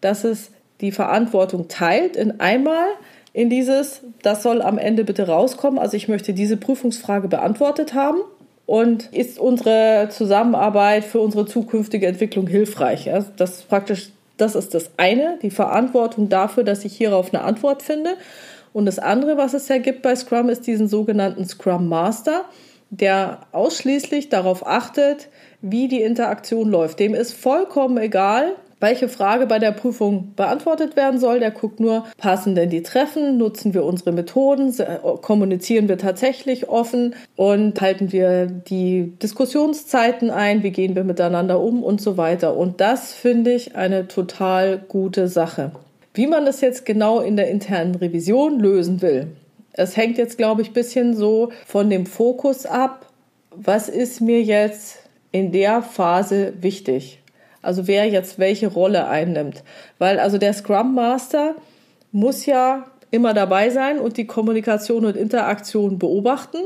dass es die Verantwortung teilt in einmal in dieses, das soll am Ende bitte rauskommen. Also ich möchte diese Prüfungsfrage beantwortet haben. Und ist unsere Zusammenarbeit für unsere zukünftige Entwicklung hilfreich? Also das praktisch, das ist das eine, die Verantwortung dafür, dass ich hierauf eine Antwort finde. Und das andere, was es ja gibt bei Scrum, ist diesen sogenannten Scrum Master, der ausschließlich darauf achtet, wie die Interaktion läuft. Dem ist vollkommen egal, welche Frage bei der Prüfung beantwortet werden soll. Der guckt nur, passen denn die Treffen, nutzen wir unsere Methoden, kommunizieren wir tatsächlich offen und halten wir die Diskussionszeiten ein, wie gehen wir miteinander um und so weiter. Und das finde ich eine total gute Sache. Wie man das jetzt genau in der internen Revision lösen will, es hängt jetzt, glaube ich, ein bisschen so von dem Fokus ab, was ist mir jetzt in der Phase wichtig. Also wer jetzt welche Rolle einnimmt. Weil also der Scrum Master muss ja immer dabei sein und die Kommunikation und Interaktion beobachten.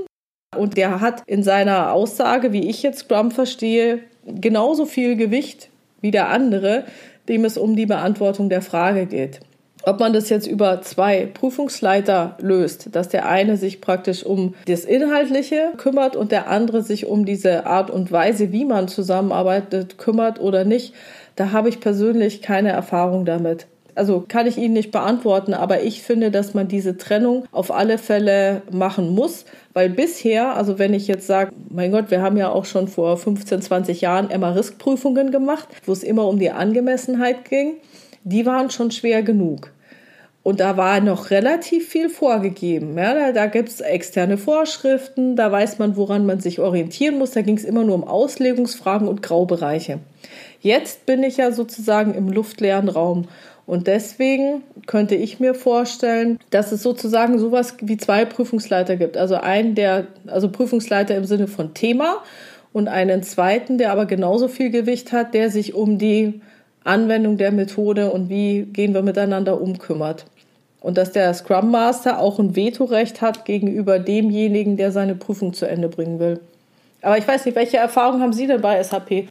Und der hat in seiner Aussage, wie ich jetzt Scrum verstehe, genauso viel Gewicht wie der andere, dem es um die Beantwortung der Frage geht. Ob man das jetzt über zwei Prüfungsleiter löst, dass der eine sich praktisch um das Inhaltliche kümmert und der andere sich um diese Art und Weise, wie man zusammenarbeitet, kümmert oder nicht, da habe ich persönlich keine Erfahrung damit. Also kann ich Ihnen nicht beantworten, aber ich finde, dass man diese Trennung auf alle Fälle machen muss, weil bisher, also wenn ich jetzt sage, mein Gott, wir haben ja auch schon vor 15, 20 Jahren Emma-Risk-Prüfungen gemacht, wo es immer um die Angemessenheit ging, die waren schon schwer genug. Und da war noch relativ viel vorgegeben. Ja, da da gibt es externe Vorschriften, da weiß man, woran man sich orientieren muss. Da ging es immer nur um Auslegungsfragen und Graubereiche. Jetzt bin ich ja sozusagen im luftleeren Raum. Und deswegen könnte ich mir vorstellen, dass es sozusagen sowas wie zwei Prüfungsleiter gibt. Also einen, der, also Prüfungsleiter im Sinne von Thema und einen zweiten, der aber genauso viel Gewicht hat, der sich um die Anwendung der Methode und wie gehen wir miteinander um kümmert und dass der Scrum Master auch ein Vetorecht hat gegenüber demjenigen, der seine Prüfung zu Ende bringen will. Aber ich weiß nicht, welche Erfahrungen haben Sie denn bei SAP?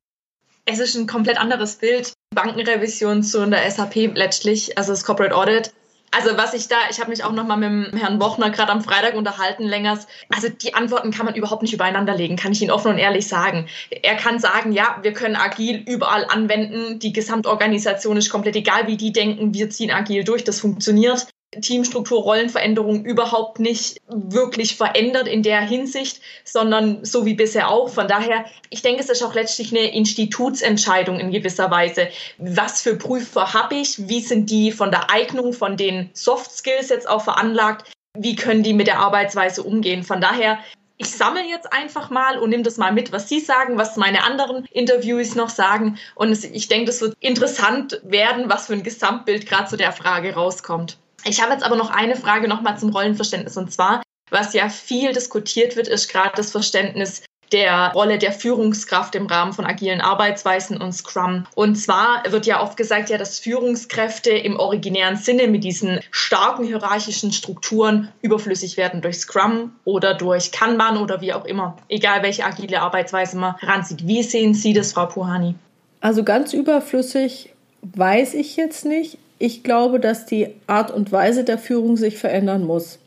Es ist ein komplett anderes Bild. Bankenrevision zu der SAP letztlich, also das Corporate Audit. Also was ich da, ich habe mich auch noch mal mit dem Herrn Wochner gerade am Freitag unterhalten, länger. Also die Antworten kann man überhaupt nicht übereinander legen, kann ich Ihnen offen und ehrlich sagen. Er kann sagen, ja, wir können agil überall anwenden, die Gesamtorganisation ist komplett egal, wie die denken, wir ziehen agil durch, das funktioniert. Teamstruktur, Rollenveränderung überhaupt nicht wirklich verändert in der Hinsicht, sondern so wie bisher auch. Von daher, ich denke, es ist auch letztlich eine Institutsentscheidung in gewisser Weise. Was für Prüfer habe ich? Wie sind die von der Eignung, von den Soft Skills jetzt auch veranlagt? Wie können die mit der Arbeitsweise umgehen? Von daher, ich sammle jetzt einfach mal und nehme das mal mit, was Sie sagen, was meine anderen Interviews noch sagen. Und ich denke, das wird interessant werden, was für ein Gesamtbild gerade zu der Frage rauskommt. Ich habe jetzt aber noch eine Frage nochmal zum Rollenverständnis und zwar, was ja viel diskutiert wird, ist gerade das Verständnis der Rolle der Führungskraft im Rahmen von agilen Arbeitsweisen und Scrum. Und zwar wird ja oft gesagt, ja, dass Führungskräfte im originären Sinne mit diesen starken hierarchischen Strukturen überflüssig werden durch Scrum oder durch Kanban oder wie auch immer. Egal welche agile Arbeitsweise man heranzieht. Wie sehen Sie das, Frau Puhani? Also ganz überflüssig weiß ich jetzt nicht ich glaube, dass die Art und Weise der Führung sich verändern muss.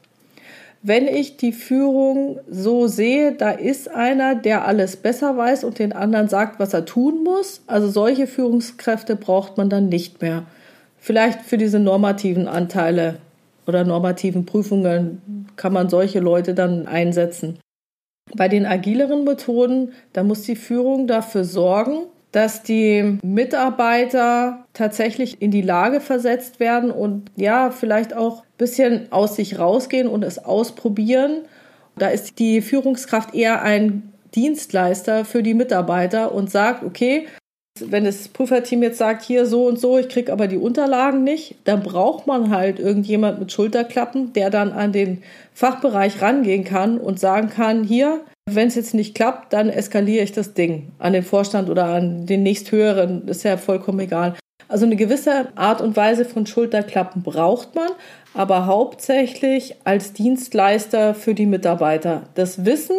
Wenn ich die Führung so sehe, da ist einer, der alles besser weiß und den anderen sagt, was er tun muss, also solche Führungskräfte braucht man dann nicht mehr. Vielleicht für diese normativen Anteile oder normativen Prüfungen kann man solche Leute dann einsetzen. Bei den agileren Methoden, da muss die Führung dafür sorgen, dass die Mitarbeiter tatsächlich in die Lage versetzt werden und ja, vielleicht auch ein bisschen aus sich rausgehen und es ausprobieren. Da ist die Führungskraft eher ein Dienstleister für die Mitarbeiter und sagt, okay, wenn das Prüferteam jetzt sagt, hier so und so, ich kriege aber die Unterlagen nicht, dann braucht man halt irgendjemand mit Schulterklappen, der dann an den Fachbereich rangehen kann und sagen kann, hier, wenn es jetzt nicht klappt, dann eskaliere ich das Ding an den Vorstand oder an den nächsthöheren, ist ja vollkommen egal. Also eine gewisse Art und Weise von Schulterklappen braucht man, aber hauptsächlich als Dienstleister für die Mitarbeiter. Das Wissen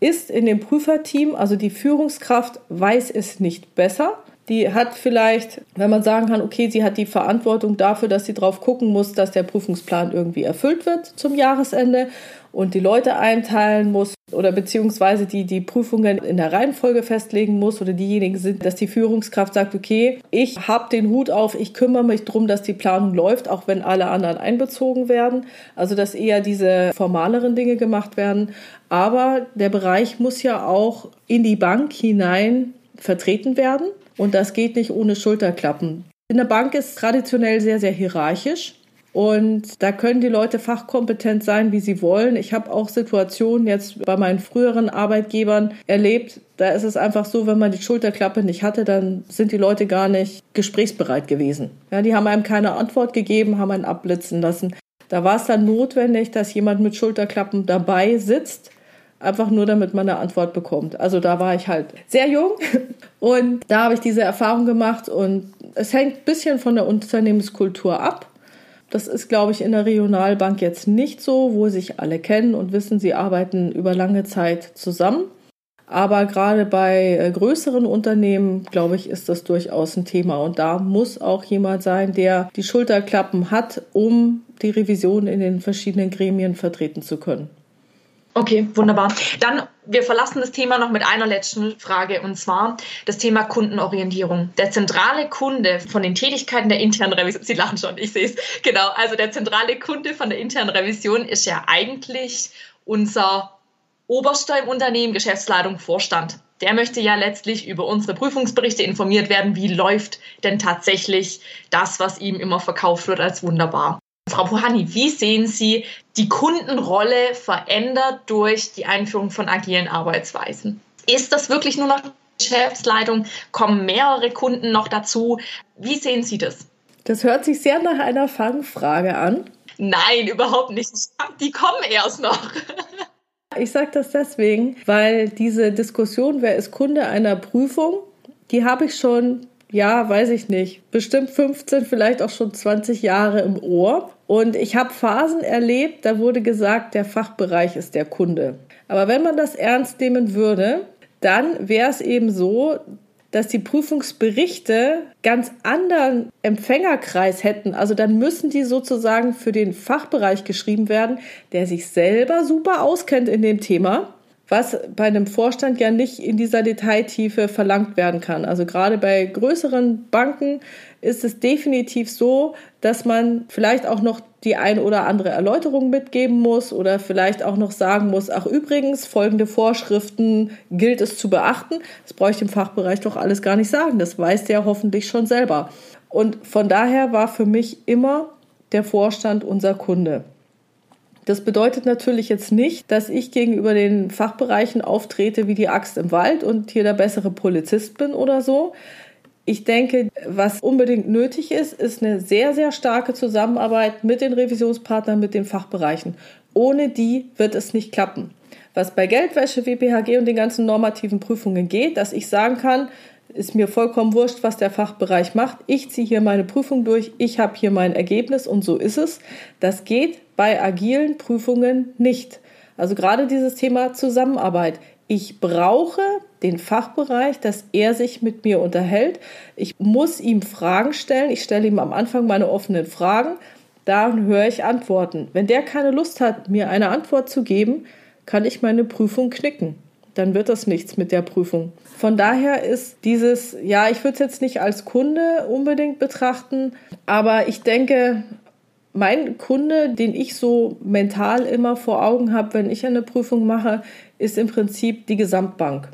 ist in dem Prüferteam, also die Führungskraft weiß es nicht besser. Die hat vielleicht, wenn man sagen kann, okay, sie hat die Verantwortung dafür, dass sie drauf gucken muss, dass der Prüfungsplan irgendwie erfüllt wird zum Jahresende und die Leute einteilen muss oder beziehungsweise die die Prüfungen in der Reihenfolge festlegen muss oder diejenigen sind, dass die Führungskraft sagt, okay, ich habe den Hut auf, ich kümmere mich darum, dass die Planung läuft, auch wenn alle anderen einbezogen werden. Also dass eher diese formaleren Dinge gemacht werden. Aber der Bereich muss ja auch in die Bank hinein vertreten werden. Und das geht nicht ohne Schulterklappen. In der Bank ist traditionell sehr, sehr hierarchisch. Und da können die Leute fachkompetent sein, wie sie wollen. Ich habe auch Situationen jetzt bei meinen früheren Arbeitgebern erlebt. Da ist es einfach so, wenn man die Schulterklappe nicht hatte, dann sind die Leute gar nicht gesprächsbereit gewesen. Ja, die haben einem keine Antwort gegeben, haben einen abblitzen lassen. Da war es dann notwendig, dass jemand mit Schulterklappen dabei sitzt, einfach nur damit man eine Antwort bekommt. Also da war ich halt sehr jung (laughs) und da habe ich diese Erfahrung gemacht und es hängt ein bisschen von der Unternehmenskultur ab. Das ist, glaube ich, in der Regionalbank jetzt nicht so, wo sich alle kennen und wissen, sie arbeiten über lange Zeit zusammen. Aber gerade bei äh, größeren Unternehmen, glaube ich, ist das durchaus ein Thema. Und da muss auch jemand sein, der die Schulterklappen hat, um die Revision in den verschiedenen Gremien vertreten zu können. Okay, wunderbar. Dann, wir verlassen das Thema noch mit einer letzten Frage und zwar das Thema Kundenorientierung. Der zentrale Kunde von den Tätigkeiten der internen Revision, Sie lachen schon, ich sehe es, genau, also der zentrale Kunde von der internen Revision ist ja eigentlich unser Oberster im Unternehmen, Geschäftsleitung, Vorstand. Der möchte ja letztlich über unsere Prüfungsberichte informiert werden, wie läuft denn tatsächlich das, was ihm immer verkauft wird als wunderbar. Frau Puhani, wie sehen Sie die Kundenrolle verändert durch die Einführung von agilen Arbeitsweisen? Ist das wirklich nur noch Geschäftsleitung? Kommen mehrere Kunden noch dazu? Wie sehen Sie das? Das hört sich sehr nach einer Fangfrage an. Nein, überhaupt nicht. Die kommen erst noch. (laughs) Ich sage das deswegen, weil diese Diskussion, wer ist Kunde einer Prüfung, die habe ich schon ja, weiß ich nicht, bestimmt 15, vielleicht auch schon 20 Jahre im Ohr. Und ich habe Phasen erlebt, da wurde gesagt, der Fachbereich ist der Kunde. Aber wenn man das ernst nehmen würde, dann wäre es eben so, dass die Prüfungsberichte ganz anderen Empfängerkreis hätten. Also dann müssen die sozusagen für den Fachbereich geschrieben werden, der sich selber super auskennt in dem Thema was bei einem Vorstand ja nicht in dieser Detailtiefe verlangt werden kann. Also gerade bei größeren Banken ist es definitiv so, dass man vielleicht auch noch die ein oder andere Erläuterung mitgeben muss oder vielleicht auch noch sagen muss, ach übrigens, folgende Vorschriften gilt es zu beachten. Das brauche ich im Fachbereich doch alles gar nicht sagen. Das weiß der hoffentlich schon selber. Und von daher war für mich immer der Vorstand unser Kunde. Das bedeutet natürlich jetzt nicht, dass ich gegenüber den Fachbereichen auftrete wie die Axt im Wald und hier der bessere Polizist bin oder so. Ich denke, was unbedingt nötig ist, ist eine sehr, sehr starke Zusammenarbeit mit den Revisionspartnern, mit den Fachbereichen. Ohne die wird es nicht klappen. Was bei Geldwäsche, WPHG und den ganzen normativen Prüfungen geht, dass ich sagen kann, ist mir vollkommen wurscht, was der Fachbereich macht. Ich ziehe hier meine Prüfung durch, ich habe hier mein Ergebnis und so ist es. Das geht bei agilen Prüfungen nicht. Also gerade dieses Thema Zusammenarbeit. Ich brauche den Fachbereich, dass er sich mit mir unterhält. Ich muss ihm Fragen stellen. Ich stelle ihm am Anfang meine offenen Fragen. Dann höre ich Antworten. Wenn der keine Lust hat, mir eine Antwort zu geben, kann ich meine Prüfung knicken. Dann wird das nichts mit der Prüfung. Von daher ist dieses, ja, ich würde es jetzt nicht als Kunde unbedingt betrachten, aber ich denke, mein Kunde, den ich so mental immer vor Augen habe, wenn ich eine Prüfung mache, ist im Prinzip die Gesamtbank.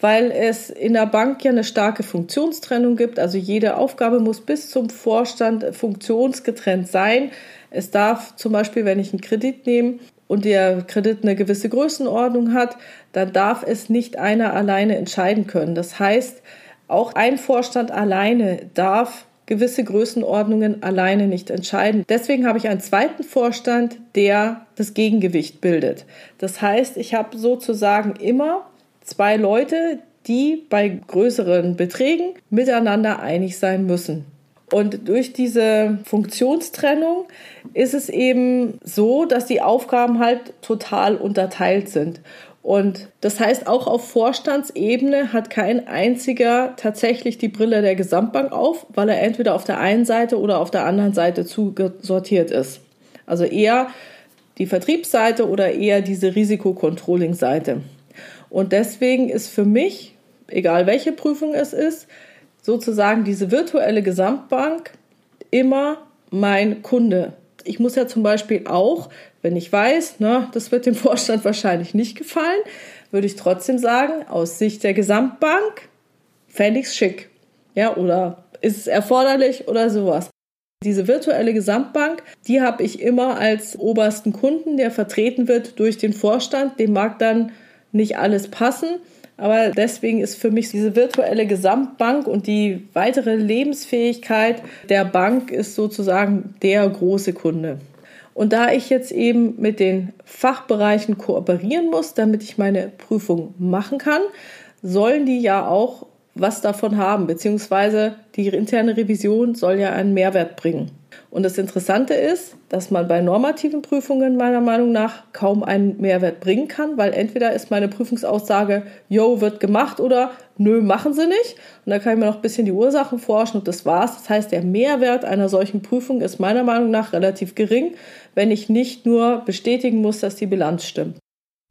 weil es in der Bank ja eine starke Funktionstrennung gibt. Also jede Aufgabe muss bis zum Vorstand funktionsgetrennt sein. Es darf zum Beispiel, wenn ich einen Kredit nehme und der Kredit eine gewisse Größenordnung hat, dann darf es nicht einer alleine entscheiden können. Das heißt, auch ein Vorstand alleine darf gewisse Größenordnungen alleine nicht entscheiden. Deswegen habe ich einen zweiten Vorstand, der das Gegengewicht bildet. Das heißt, ich habe sozusagen immer zwei Leute, die bei größeren Beträgen miteinander einig sein müssen. Und durch diese Funktionstrennung ist es eben so, dass die Aufgaben halt total unterteilt sind. Und das heißt, auch auf Vorstandsebene hat kein einziger tatsächlich die Brille der Gesamtbank auf, weil er entweder auf der einen Seite oder auf der anderen Seite zugesortiert ist. Also eher die Vertriebsseite oder eher diese Risikocontrolling-Seite. Und deswegen ist für mich, egal welche Prüfung es ist, sozusagen diese virtuelle Gesamtbank immer mein Kunde. Ich muss ja zum Beispiel auch, wenn ich weiß, ne, das wird dem (laughs) Vorstand wahrscheinlich nicht gefallen, würde ich trotzdem sagen, aus Sicht der Gesamtbank fände ich es schick. Ja, oder ist es erforderlich oder sowas. Diese virtuelle Gesamtbank, die habe ich immer als obersten Kunden, der vertreten wird durch den Vorstand. Dem mag dann nicht alles passen. Aber deswegen ist für mich diese virtuelle Gesamtbank und die weitere Lebensfähigkeit der Bank ist sozusagen der große Kunde. Und da ich jetzt eben mit den Fachbereichen kooperieren muss, damit ich meine Prüfung machen kann, sollen die ja auch was davon haben, beziehungsweise die interne Revision soll ja einen Mehrwert bringen. Und das Interessante ist, dass man bei normativen Prüfungen meiner Meinung nach kaum einen Mehrwert bringen kann, weil entweder ist meine Prüfungsaussage, yo, wird gemacht oder nö, machen sie nicht. Und da kann ich mir noch ein bisschen die Ursachen forschen und das war's. Das heißt, der Mehrwert einer solchen Prüfung ist meiner Meinung nach relativ gering, wenn ich nicht nur bestätigen muss, dass die Bilanz stimmt.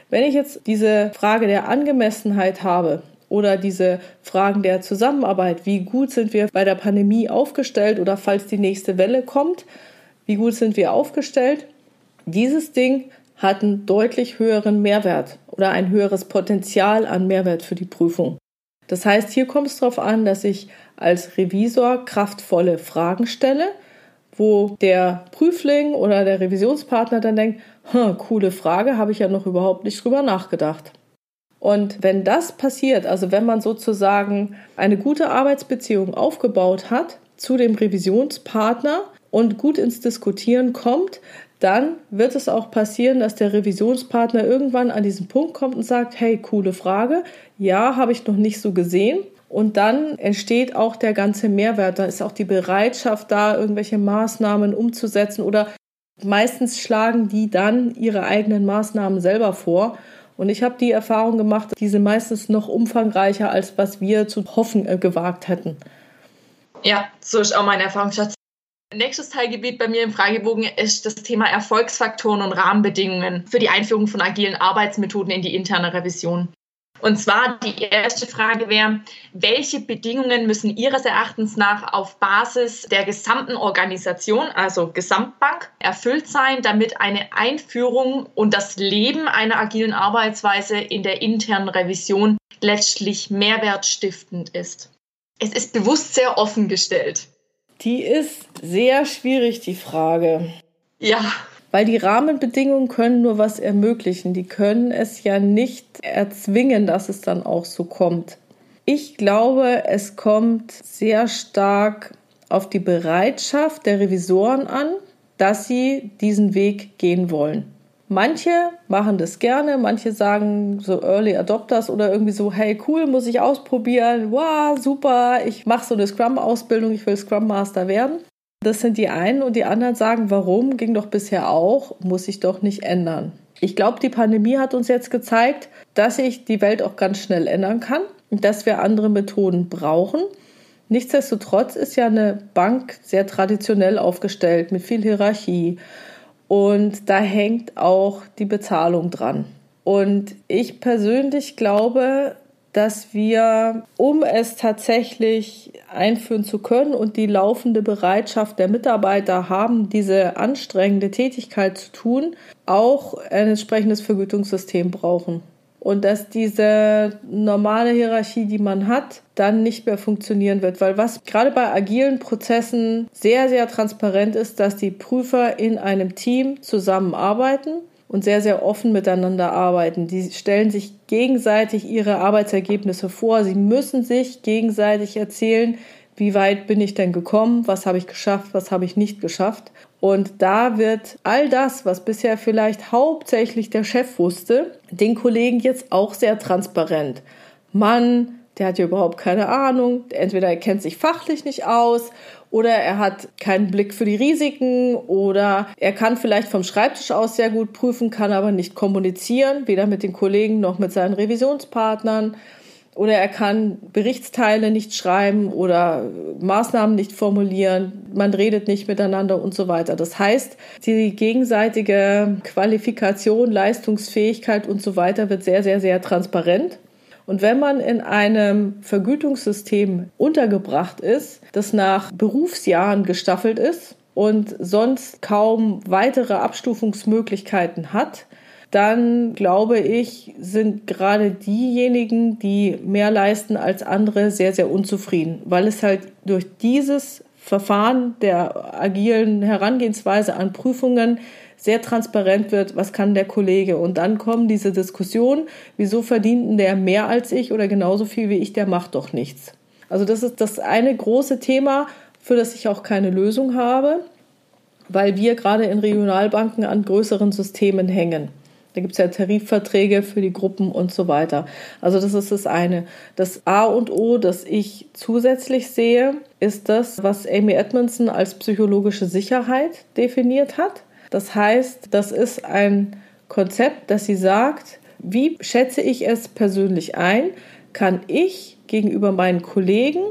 Wenn ich jetzt diese Frage der Angemessenheit habe, oder diese Fragen der Zusammenarbeit. Wie gut sind wir bei der Pandemie aufgestellt oder falls die nächste Welle kommt, wie gut sind wir aufgestellt? Dieses Ding hat einen deutlich höheren Mehrwert oder ein höheres Potenzial an Mehrwert für die Prüfung. Das heißt, hier kommt es darauf an, dass ich als Revisor kraftvolle Fragen stelle, wo der Prüfling oder der Revisionspartner dann denkt, coole Frage, habe ich ja noch überhaupt nicht drüber nachgedacht. Und wenn das passiert, also wenn man sozusagen eine gute Arbeitsbeziehung aufgebaut hat zu dem Revisionspartner und gut ins Diskutieren kommt, dann wird es auch passieren, dass der Revisionspartner irgendwann an diesen Punkt kommt und sagt, hey, coole Frage, ja, habe ich noch nicht so gesehen. Und dann entsteht auch der ganze Mehrwert. Da ist auch die Bereitschaft da, irgendwelche Maßnahmen umzusetzen oder meistens schlagen die dann ihre eigenen Maßnahmen selber vor und ich habe die Erfahrung gemacht, die sind meistens noch umfangreicher, als was wir zu hoffen äh, gewagt hätten. Ja, so ist auch meine Erfahrung. Nächstes Teilgebiet bei mir im Fragebogen ist das Thema Erfolgsfaktoren und Rahmenbedingungen für die Einführung von agilen Arbeitsmethoden in die interne Revision. Und zwar die erste Frage wäre, welche Bedingungen müssen Ihres Erachtens nach auf Basis der gesamten Organisation, also Gesamtbank, erfüllt sein, damit eine Einführung und das Leben einer agilen Arbeitsweise in der internen Revision letztlich mehrwertstiftend ist? Es ist bewusst sehr offen gestellt. Die ist sehr schwierig, die Frage. Ja, weil die Rahmenbedingungen können nur was ermöglichen. Die können es ja nicht erzwingen, dass es dann auch so kommt. Ich glaube, es kommt sehr stark auf die Bereitschaft der Revisoren an, dass sie diesen Weg gehen wollen. Manche machen das gerne, manche sagen so Early Adopters oder irgendwie so, hey cool, muss ich ausprobieren, wow, super, ich mache so eine Scrum-Ausbildung, ich will Scrum Master werden. Das sind die einen und die anderen sagen, warum ging doch bisher auch, muss sich doch nicht ändern. Ich glaube, die Pandemie hat uns jetzt gezeigt, dass sich die Welt auch ganz schnell ändern kann und dass wir andere Methoden brauchen. Nichtsdestotrotz ist ja eine Bank sehr traditionell aufgestellt mit viel Hierarchie und da hängt auch die Bezahlung dran. Und ich persönlich glaube, dass wir, um es tatsächlich einführen zu können und die laufende Bereitschaft der Mitarbeiter haben, diese anstrengende Tätigkeit zu tun, auch ein entsprechendes Vergütungssystem brauchen. und dass diese normale Hierarchie, die man hat, dann nicht mehr funktionieren wird. Weil was gerade bei agilen Prozessen sehr, sehr transparent ist, dass die Prüfer in einem Team zusammenarbeiten und sehr, sehr offen miteinander arbeiten. Die stellen sich gegenseitig ihre Arbeitsergebnisse vor. Sie müssen sich gegenseitig erzählen, wie weit bin ich denn gekommen, was habe ich geschafft, was habe ich nicht geschafft. Und da wird all das, was bisher vielleicht hauptsächlich der Chef wusste, den Kollegen jetzt auch sehr transparent. Mann, der hat ja überhaupt keine Ahnung. Entweder er kennt sich fachlich nicht aus oder er hat keinen Blick für die Risiken oder er kann vielleicht vom Schreibtisch aus sehr gut prüfen, kann aber nicht kommunizieren, weder mit den Kollegen noch mit seinen Revisionspartnern oder er kann Berichtsteile nicht schreiben oder Maßnahmen nicht formulieren, man redet nicht miteinander und so weiter. Das heißt, die gegenseitige Qualifikation, Leistungsfähigkeit und so weiter wird sehr, sehr, sehr transparent. Und wenn man in einem Vergütungssystem untergebracht ist, das nach Berufsjahren gestaffelt ist und sonst kaum weitere Abstufungsmöglichkeiten hat, dann glaube ich, sind gerade diejenigen, die mehr leisten als andere, sehr, sehr unzufrieden, weil es halt durch dieses Verfahren der agilen Herangehensweise an Prüfungen sehr transparent wird, was kann der Kollege. Und dann kommen diese Diskussionen, wieso verdient der mehr als ich oder genauso viel wie ich, der macht doch nichts. Also das ist das eine große Thema, für das ich auch keine Lösung habe, weil wir gerade in Regionalbanken an größeren Systemen hängen. Da gibt es ja Tarifverträge für die Gruppen und so weiter. Also das ist das eine. Das A und O, das ich zusätzlich sehe, ist das, was Amy Edmondson als psychologische Sicherheit definiert hat. Das heißt, das ist ein Konzept, das sie sagt, wie schätze ich es persönlich ein? Kann ich gegenüber meinen Kollegen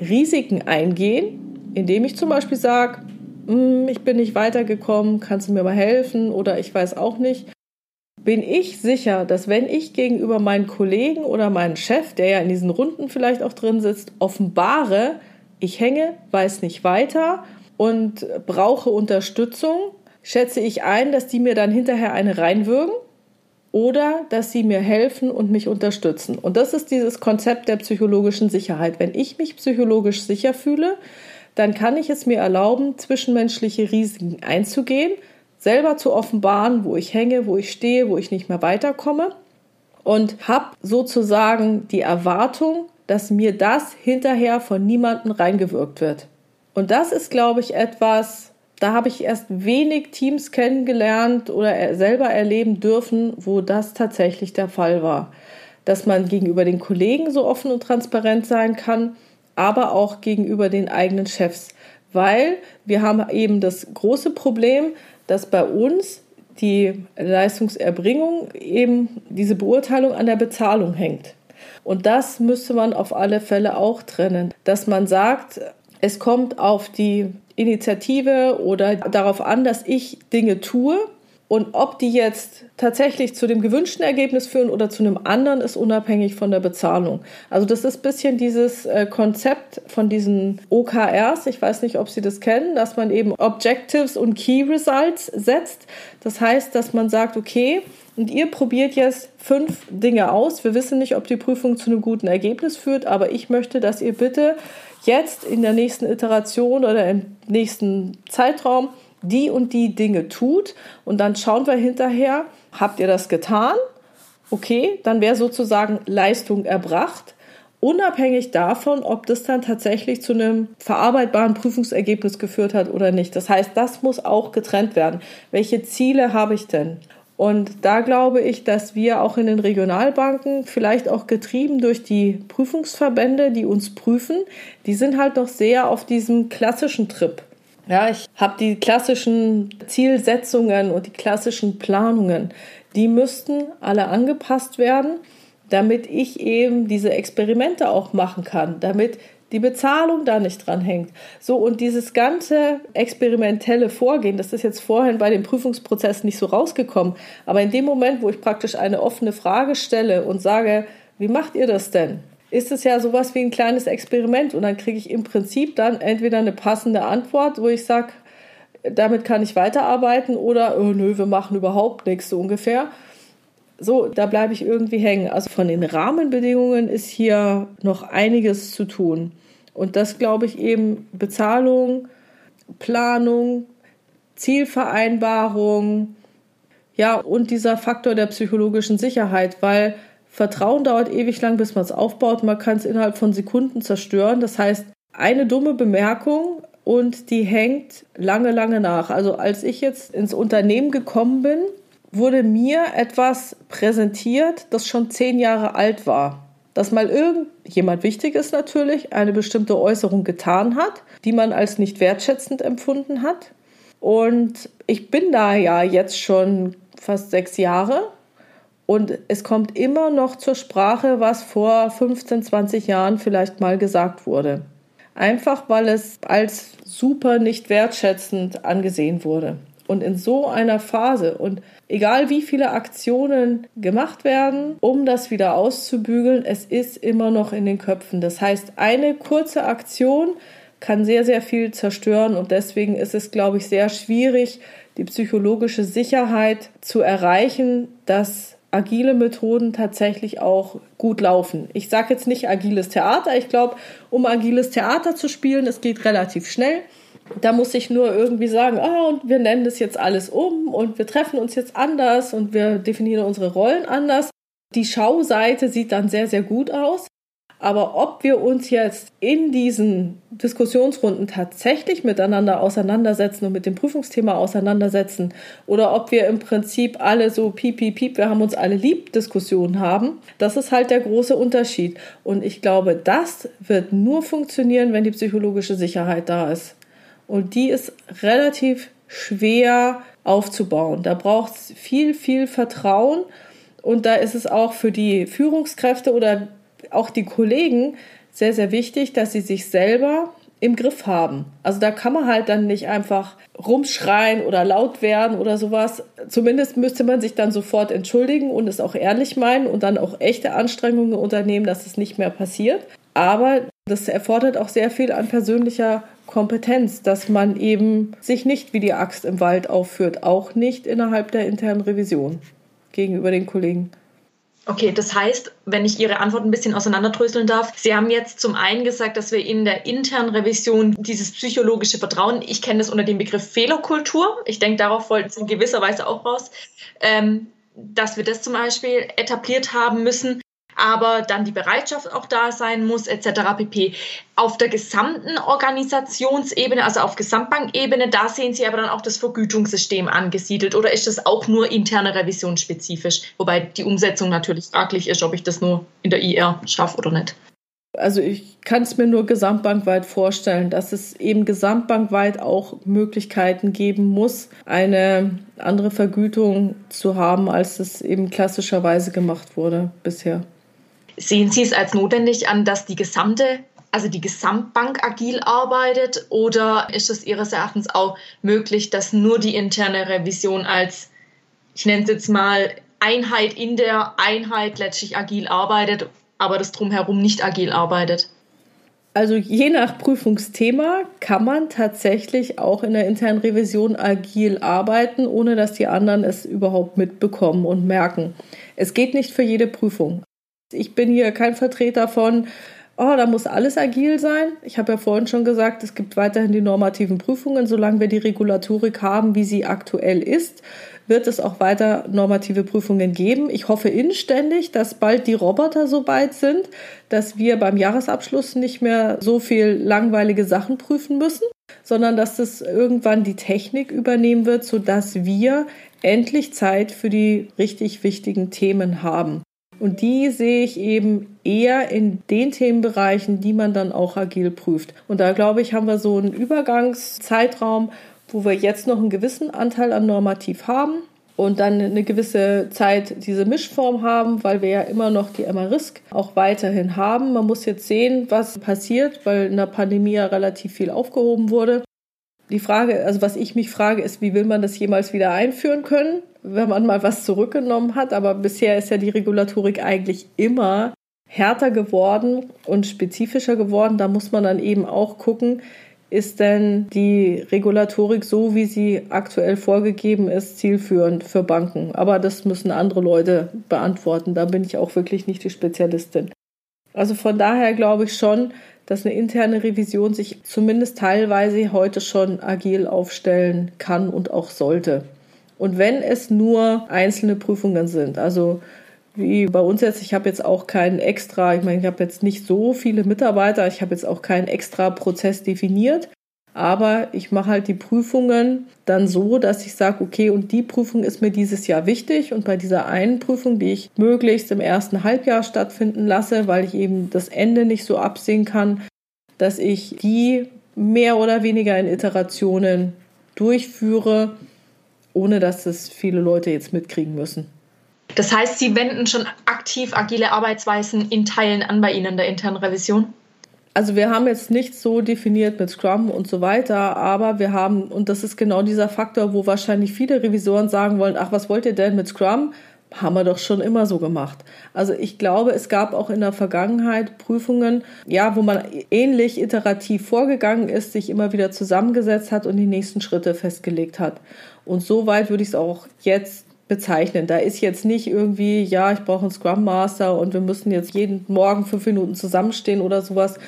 Risiken eingehen, indem ich zum Beispiel sage, hm, ich bin nicht weitergekommen, kannst du mir mal helfen oder ich weiß auch nicht bin ich sicher, dass wenn ich gegenüber meinen Kollegen oder meinem Chef, der ja in diesen Runden vielleicht auch drin sitzt, offenbare, ich hänge, weiß nicht weiter und brauche Unterstützung, schätze ich ein, dass die mir dann hinterher eine reinwürgen oder dass sie mir helfen und mich unterstützen. Und das ist dieses Konzept der psychologischen Sicherheit. Wenn ich mich psychologisch sicher fühle, dann kann ich es mir erlauben, zwischenmenschliche Risiken einzugehen, selber zu offenbaren, wo ich hänge, wo ich stehe, wo ich nicht mehr weiterkomme und habe sozusagen die Erwartung, dass mir das hinterher von niemandem reingewirkt wird. Und das ist, glaube ich, etwas, da habe ich erst wenig Teams kennengelernt oder selber erleben dürfen, wo das tatsächlich der Fall war. Dass man gegenüber den Kollegen so offen und transparent sein kann, aber auch gegenüber den eigenen Chefs. Weil wir haben eben das große Problem, dass bei uns die Leistungserbringung eben diese Beurteilung an der Bezahlung hängt. Und das müsste man auf alle Fälle auch trennen, dass man sagt, es kommt auf die Initiative oder darauf an, dass ich Dinge tue und ob die jetzt tatsächlich zu dem gewünschten Ergebnis führen oder zu einem anderen, ist unabhängig von der Bezahlung. Also das ist ein bisschen dieses äh, Konzept von diesen OKRs. Ich weiß nicht, ob Sie das kennen, dass man eben Objectives und Key Results setzt. Das heißt, dass man sagt, okay, und ihr probiert jetzt fünf Dinge aus. Wir wissen nicht, ob die Prüfung zu einem guten Ergebnis führt, aber ich möchte, dass ihr bitte jetzt in der nächsten Iteration oder im nächsten Zeitraum die und die Dinge tut und dann schauen wir hinterher, habt ihr das getan? Okay, dann wäre sozusagen Leistung erbracht, unabhängig davon, ob das dann tatsächlich zu einem verarbeitbaren Prüfungsergebnis geführt hat oder nicht. Das heißt, das muss auch getrennt werden. Welche Ziele habe ich denn? Und da glaube ich, dass wir auch in den Regionalbanken, vielleicht auch getrieben durch die Prüfungsverbände, die uns prüfen, die sind halt noch sehr auf diesem klassischen Trip. Ja, ich habe die klassischen Zielsetzungen und die klassischen Planungen, die müssten alle angepasst werden, damit ich eben diese Experimente auch machen kann, damit die Bezahlung da nicht dran hängt. So, und dieses ganze experimentelle Vorgehen, das ist jetzt vorhin bei dem Prüfungsprozess nicht so rausgekommen, aber in dem Moment, wo ich praktisch eine offene Frage stelle und sage, wie macht ihr das denn? ist es ja sowas wie ein kleines Experiment und dann kriege ich im Prinzip dann entweder eine passende Antwort, wo ich sage, damit kann ich weiterarbeiten oder oh, nö, wir machen überhaupt nichts so ungefähr. So, da bleibe ich irgendwie hängen. Also von den Rahmenbedingungen ist hier noch einiges zu tun. Und das glaube ich eben Bezahlung, Planung, Zielvereinbarung, ja, und dieser Faktor der psychologischen Sicherheit, weil Vertrauen dauert ewig lang, bis man es aufbaut. Man kann es innerhalb von Sekunden zerstören. Das heißt, eine dumme Bemerkung und die hängt lange, lange nach. Also als ich jetzt ins Unternehmen gekommen bin, wurde mir etwas präsentiert, das schon zehn Jahre alt war. Dass mal irgendjemand wichtig ist natürlich, eine bestimmte Äußerung getan hat, die man als nicht wertschätzend empfunden hat. Und ich bin da ja jetzt schon fast sechs Jahre und es kommt immer noch zur Sprache, was vor 15, 20 Jahren vielleicht mal gesagt wurde. Einfach weil es als super nicht wertschätzend angesehen wurde. Und in so einer Phase und egal wie viele Aktionen gemacht werden, um das wieder auszubügeln, es ist immer noch in den Köpfen. Das heißt, eine kurze Aktion kann sehr, sehr viel zerstören und deswegen ist es, glaube ich, sehr schwierig, die psychologische Sicherheit zu erreichen, dass agile Methoden tatsächlich auch gut laufen. Ich sage jetzt nicht agiles Theater. Ich glaube, um agiles Theater zu spielen, es geht relativ schnell. Da muss ich nur irgendwie sagen, ah, und wir nennen das jetzt alles um und wir treffen uns jetzt anders und wir definieren unsere Rollen anders. Die Schauseite sieht dann sehr, sehr gut aus. Aber ob wir uns jetzt in diesen Diskussionsrunden tatsächlich miteinander auseinandersetzen und mit dem Prüfungsthema auseinandersetzen oder ob wir im Prinzip alle so piep, piep, piep, wir haben uns alle lieb Diskussionen haben, das ist halt der große Unterschied. Und ich glaube, das wird nur funktionieren, wenn die psychologische Sicherheit da ist. Und die ist relativ schwer aufzubauen. Da braucht es viel, viel Vertrauen. Und da ist es auch für die Führungskräfte oder auch die Kollegen sehr, sehr wichtig, dass sie sich selber im Griff haben. Also da kann man halt dann nicht einfach rumschreien oder laut werden oder sowas. Zumindest müsste man sich dann sofort entschuldigen und es auch ehrlich meinen und dann auch echte Anstrengungen unternehmen, dass es nicht mehr passiert. Aber das erfordert auch sehr viel an persönlicher Kompetenz, dass man eben sich nicht wie die Axt im Wald aufführt, auch nicht innerhalb der internen Revision gegenüber den Kollegen. Okay, das heißt, wenn ich Ihre Antwort ein bisschen auseinanderdröseln darf, Sie haben jetzt zum einen gesagt, dass wir in der internen Revision dieses psychologische Vertrauen, ich kenne das unter dem Begriff Fehlerkultur, ich denke, darauf wollten Sie in gewisser Weise auch raus, ähm, dass wir das zum Beispiel etabliert haben müssen aber dann die Bereitschaft auch da sein muss, etc. pp. Auf der gesamten Organisationsebene, also auf Gesamtbankebene, da sehen Sie aber dann auch das Vergütungssystem angesiedelt oder ist das auch nur interne Revision spezifisch? Wobei die Umsetzung natürlich fraglich ist, ob ich das nur in der IR schaffe oder nicht. Also ich kann es mir nur gesamtbankweit vorstellen, dass es eben gesamtbankweit auch Möglichkeiten geben muss, eine andere Vergütung zu haben, als es eben klassischerweise gemacht wurde bisher. Sehen Sie es als notwendig an, dass die gesamte, also die Gesamtbank agil arbeitet oder ist es Ihres Erachtens auch möglich, dass nur die interne Revision als, ich nenne es jetzt mal, Einheit in der Einheit letztlich agil arbeitet, aber das drumherum nicht agil arbeitet? Also je nach Prüfungsthema kann man tatsächlich auch in der internen Revision agil arbeiten, ohne dass die anderen es überhaupt mitbekommen und merken. Es geht nicht für jede Prüfung. Ich bin hier kein Vertreter von, oh, da muss alles agil sein. Ich habe ja vorhin schon gesagt, es gibt weiterhin die normativen Prüfungen. Solange wir die Regulatorik haben, wie sie aktuell ist, wird es auch weiter normative Prüfungen geben. Ich hoffe inständig, dass bald die Roboter so weit sind, dass wir beim Jahresabschluss nicht mehr so viel langweilige Sachen prüfen müssen, sondern dass das irgendwann die Technik übernehmen wird, sodass wir endlich Zeit für die richtig wichtigen Themen haben. Und die sehe ich eben eher in den Themenbereichen, die man dann auch agil prüft. Und da glaube ich, haben wir so einen Übergangszeitraum, wo wir jetzt noch einen gewissen Anteil an Normativ haben und dann eine gewisse Zeit diese Mischform haben, weil wir ja immer noch die MRISC auch weiterhin haben. Man muss jetzt sehen, was passiert, weil in der Pandemie ja relativ viel aufgehoben wurde. Die Frage, also was ich mich frage, ist, wie will man das jemals wieder einführen können? Wenn man mal was zurückgenommen hat. Aber bisher ist ja die Regulatorik eigentlich immer härter geworden und spezifischer geworden. Da muss man dann eben auch gucken, ist denn die Regulatorik so, wie sie aktuell vorgegeben ist, zielführend für Banken? Aber das müssen andere Leute beantworten. Da bin ich auch wirklich nicht die Spezialistin. Also von daher glaube ich schon, dass eine interne Revision sich zumindest teilweise heute schon agil aufstellen kann und auch sollte. Und wenn es nur einzelne Prüfungen sind, also wie bei uns jetzt, ich habe jetzt auch keinen extra, ich meine, ich habe jetzt nicht so viele Mitarbeiter, ich habe jetzt auch keinen extra Prozess definiert, aber ich mache halt die Prüfungen dann so, dass ich sage, okay, und die Prüfung ist mir dieses Jahr wichtig und bei dieser einen Prüfung, die ich möglichst im ersten Halbjahr stattfinden lasse, weil ich eben das Ende nicht so absehen kann, dass ich die mehr oder weniger in Iterationen durchführe, ohne dass es viele Leute jetzt mitkriegen müssen. Das heißt, Sie wenden schon aktiv agile Arbeitsweisen in Teilen an bei Ihnen der internen Revision? Also wir haben jetzt nicht so definiert mit Scrum und so weiter, aber wir haben, und das ist genau dieser Faktor, wo wahrscheinlich viele Revisoren sagen wollen, ach, was wollt ihr denn mit Scrum? Haben wir doch schon immer so gemacht. Also ich glaube, es gab auch in der Vergangenheit Prüfungen, ja, wo man ähnlich iterativ vorgegangen ist, sich immer wieder zusammengesetzt hat und die nächsten Schritte festgelegt hat. Und so weit würde ich es auch jetzt bezeichnen. Da ist jetzt nicht irgendwie, ja, ich brauche einen Scrum Master und wir müssen jetzt jeden Morgen fünf Minuten zusammenstehen oder sowas,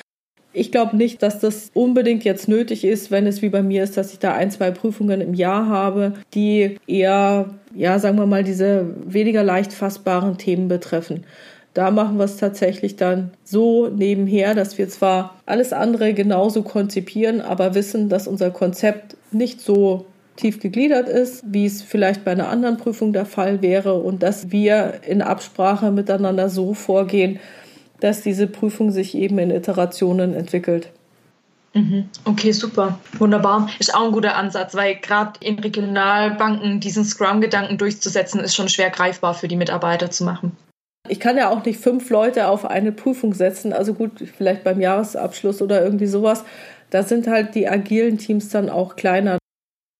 ich glaube nicht, dass das unbedingt jetzt nötig ist, wenn es wie bei mir ist, dass ich da ein, zwei Prüfungen im Jahr habe, die eher, ja, sagen wir mal, diese weniger leicht fassbaren Themen betreffen. Da machen wir es tatsächlich dann so nebenher, dass wir zwar alles andere genauso konzipieren, aber wissen, dass unser Konzept nicht so tief gegliedert ist, wie es vielleicht bei einer anderen Prüfung der Fall wäre und dass wir in Absprache miteinander so vorgehen, dass diese Prüfung sich eben in Iterationen entwickelt. Mhm. Okay, super. Wunderbar. Ist auch ein guter Ansatz, weil gerade in Regionalbanken diesen Scrum-Gedanken durchzusetzen, ist schon schwer greifbar für die Mitarbeiter zu machen. Ich kann ja auch nicht fünf Leute auf eine Prüfung setzen. Also gut, vielleicht beim Jahresabschluss oder irgendwie sowas. Da sind halt die agilen Teams dann auch kleiner.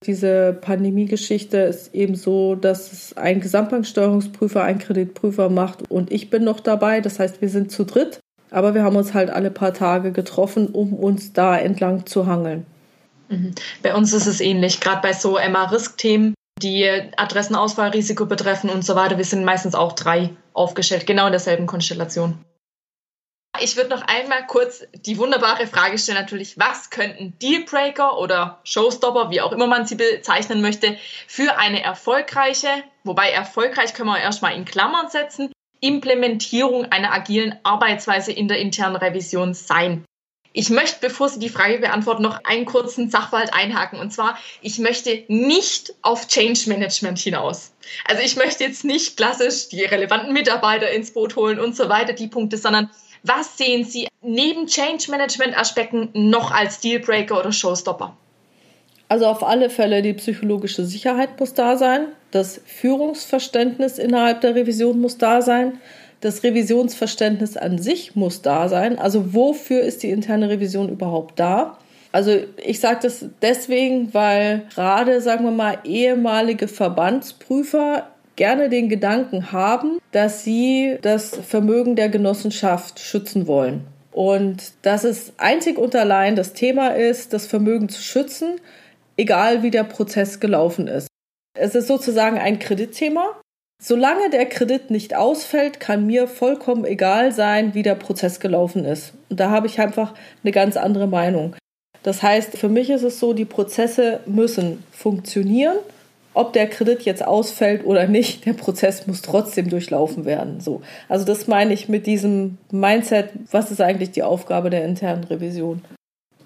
Diese Pandemie-Geschichte ist eben so, dass es ein Gesamtbanksteuerungsprüfer, ein Kreditprüfer macht und ich bin noch dabei. Das heißt, wir sind zu dritt, aber wir haben uns halt alle paar Tage getroffen, um uns da entlang zu hangeln. Mhm. Bei uns ist es ähnlich, gerade bei so MA-Risk-Themen, die Adressenauswahlrisiko betreffen und so weiter. Wir sind meistens auch drei aufgestellt, genau in derselben Konstellation. Ich würde noch einmal kurz die wunderbare Frage stellen, natürlich, was könnten Dealbreaker oder Showstopper, wie auch immer man sie bezeichnen möchte, für eine erfolgreiche, wobei erfolgreich können wir erstmal in Klammern setzen, Implementierung einer agilen Arbeitsweise in der internen Revision sein? Ich möchte, bevor Sie die Frage beantworten, noch einen kurzen Sachverhalt einhaken. Und zwar, ich möchte nicht auf Change Management hinaus. Also ich möchte jetzt nicht klassisch die relevanten Mitarbeiter ins Boot holen und so weiter, die Punkte, sondern was sehen Sie neben Change Management Aspekten noch als Dealbreaker oder Showstopper? Also auf alle Fälle die psychologische Sicherheit muss da sein, das Führungsverständnis innerhalb der Revision muss da sein, das Revisionsverständnis an sich muss da sein. Also wofür ist die interne Revision überhaupt da? Also ich sage das deswegen, weil gerade, sagen wir mal, ehemalige Verbandsprüfer gerne den Gedanken haben, dass sie das Vermögen der Genossenschaft schützen wollen. Und dass es einzig und allein das Thema ist, das Vermögen zu schützen, egal wie der Prozess gelaufen ist. Es ist sozusagen ein Kreditthema. Solange der Kredit nicht ausfällt, kann mir vollkommen egal sein, wie der Prozess gelaufen ist. Und da habe ich einfach eine ganz andere Meinung. Das heißt, für mich ist es so, die Prozesse müssen funktionieren ob der Kredit jetzt ausfällt oder nicht, der Prozess muss trotzdem durchlaufen werden. So. Also das meine ich mit diesem Mindset, was ist eigentlich die Aufgabe der internen Revision?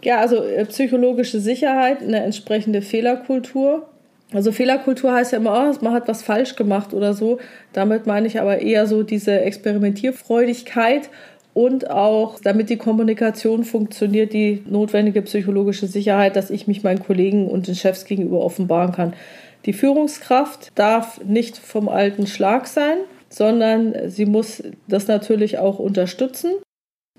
Ja, also äh, psychologische Sicherheit, eine entsprechende Fehlerkultur. Also Fehlerkultur heißt ja immer, oh, man hat was falsch gemacht oder so. Damit meine ich aber eher so diese Experimentierfreudigkeit und auch, damit die Kommunikation funktioniert, die notwendige psychologische Sicherheit, dass ich mich meinen Kollegen und den Chefs gegenüber offenbaren kann. Die Führungskraft darf nicht vom alten Schlag sein, sondern sie muss das natürlich auch unterstützen.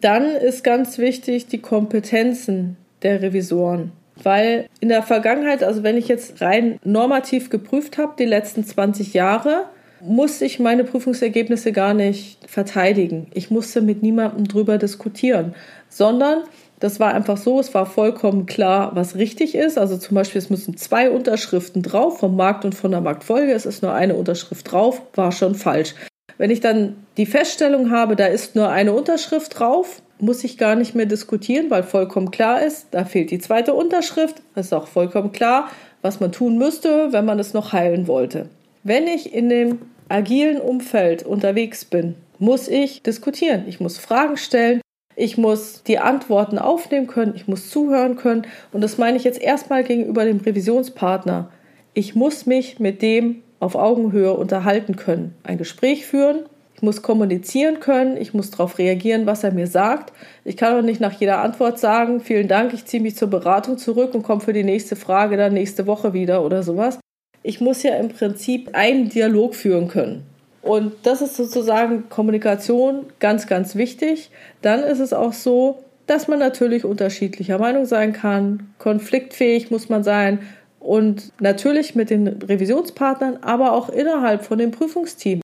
Dann ist ganz wichtig die Kompetenzen der Revisoren. Weil in der Vergangenheit, also wenn ich jetzt rein normativ geprüft habe, die letzten 20 Jahre, musste ich meine Prüfungsergebnisse gar nicht verteidigen. Ich musste mit niemandem drüber diskutieren, sondern Das war einfach so, es war vollkommen klar, was richtig ist. Also zum Beispiel, es müssen zwei Unterschriften drauf vom Markt und von der Marktfolge. Es ist nur eine Unterschrift drauf, war schon falsch. Wenn ich dann die Feststellung habe, da ist nur eine Unterschrift drauf, muss ich gar nicht mehr diskutieren, weil vollkommen klar ist, da fehlt die zweite Unterschrift. Das ist auch vollkommen klar, was man tun müsste, wenn man es noch heilen wollte. Wenn ich in dem agilen Umfeld unterwegs bin, muss ich diskutieren. Ich muss Fragen stellen. Ich muss die Antworten aufnehmen können. Ich muss zuhören können. Und das meine ich jetzt erstmal gegenüber dem Revisionspartner. Ich muss mich mit dem auf Augenhöhe unterhalten können, ein Gespräch führen. Ich muss kommunizieren können, ich muss darauf reagieren, was er mir sagt. Ich kann auch nicht nach jeder Antwort sagen, vielen Dank, ich ziehe mich zur Beratung zurück und komme für die nächste Frage dann nächste Woche wieder oder sowas. Ich muss ja im Prinzip einen Dialog führen können. Und das ist sozusagen Kommunikation ganz, ganz wichtig. Dann ist es auch so, dass man natürlich unterschiedlicher Meinung sein kann. Konfliktfähig muss man sein. Und natürlich mit den Revisionspartnern, aber auch innerhalb von dem Prüfungsteam.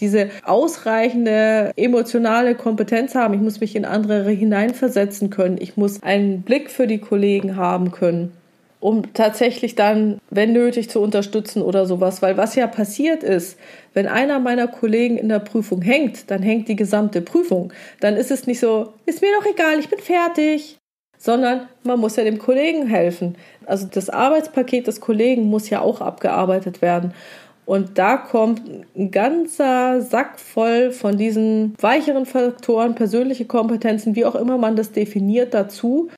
Diese ausreichende emotionale Kompetenz haben. Ich muss mich in andere hineinversetzen können. Ich muss einen Blick für die Kollegen haben können um tatsächlich dann, wenn nötig, zu unterstützen oder sowas. Weil was ja passiert ist, wenn einer meiner Kollegen in der Prüfung hängt, dann hängt die gesamte Prüfung. Dann ist es nicht so, ist mir doch egal, ich bin fertig, sondern man muss ja dem Kollegen helfen. Also das Arbeitspaket des Kollegen muss ja auch abgearbeitet werden. Und da kommt ein ganzer Sack voll von diesen weicheren Faktoren, persönliche Kompetenzen, wie auch immer man das definiert, dazu,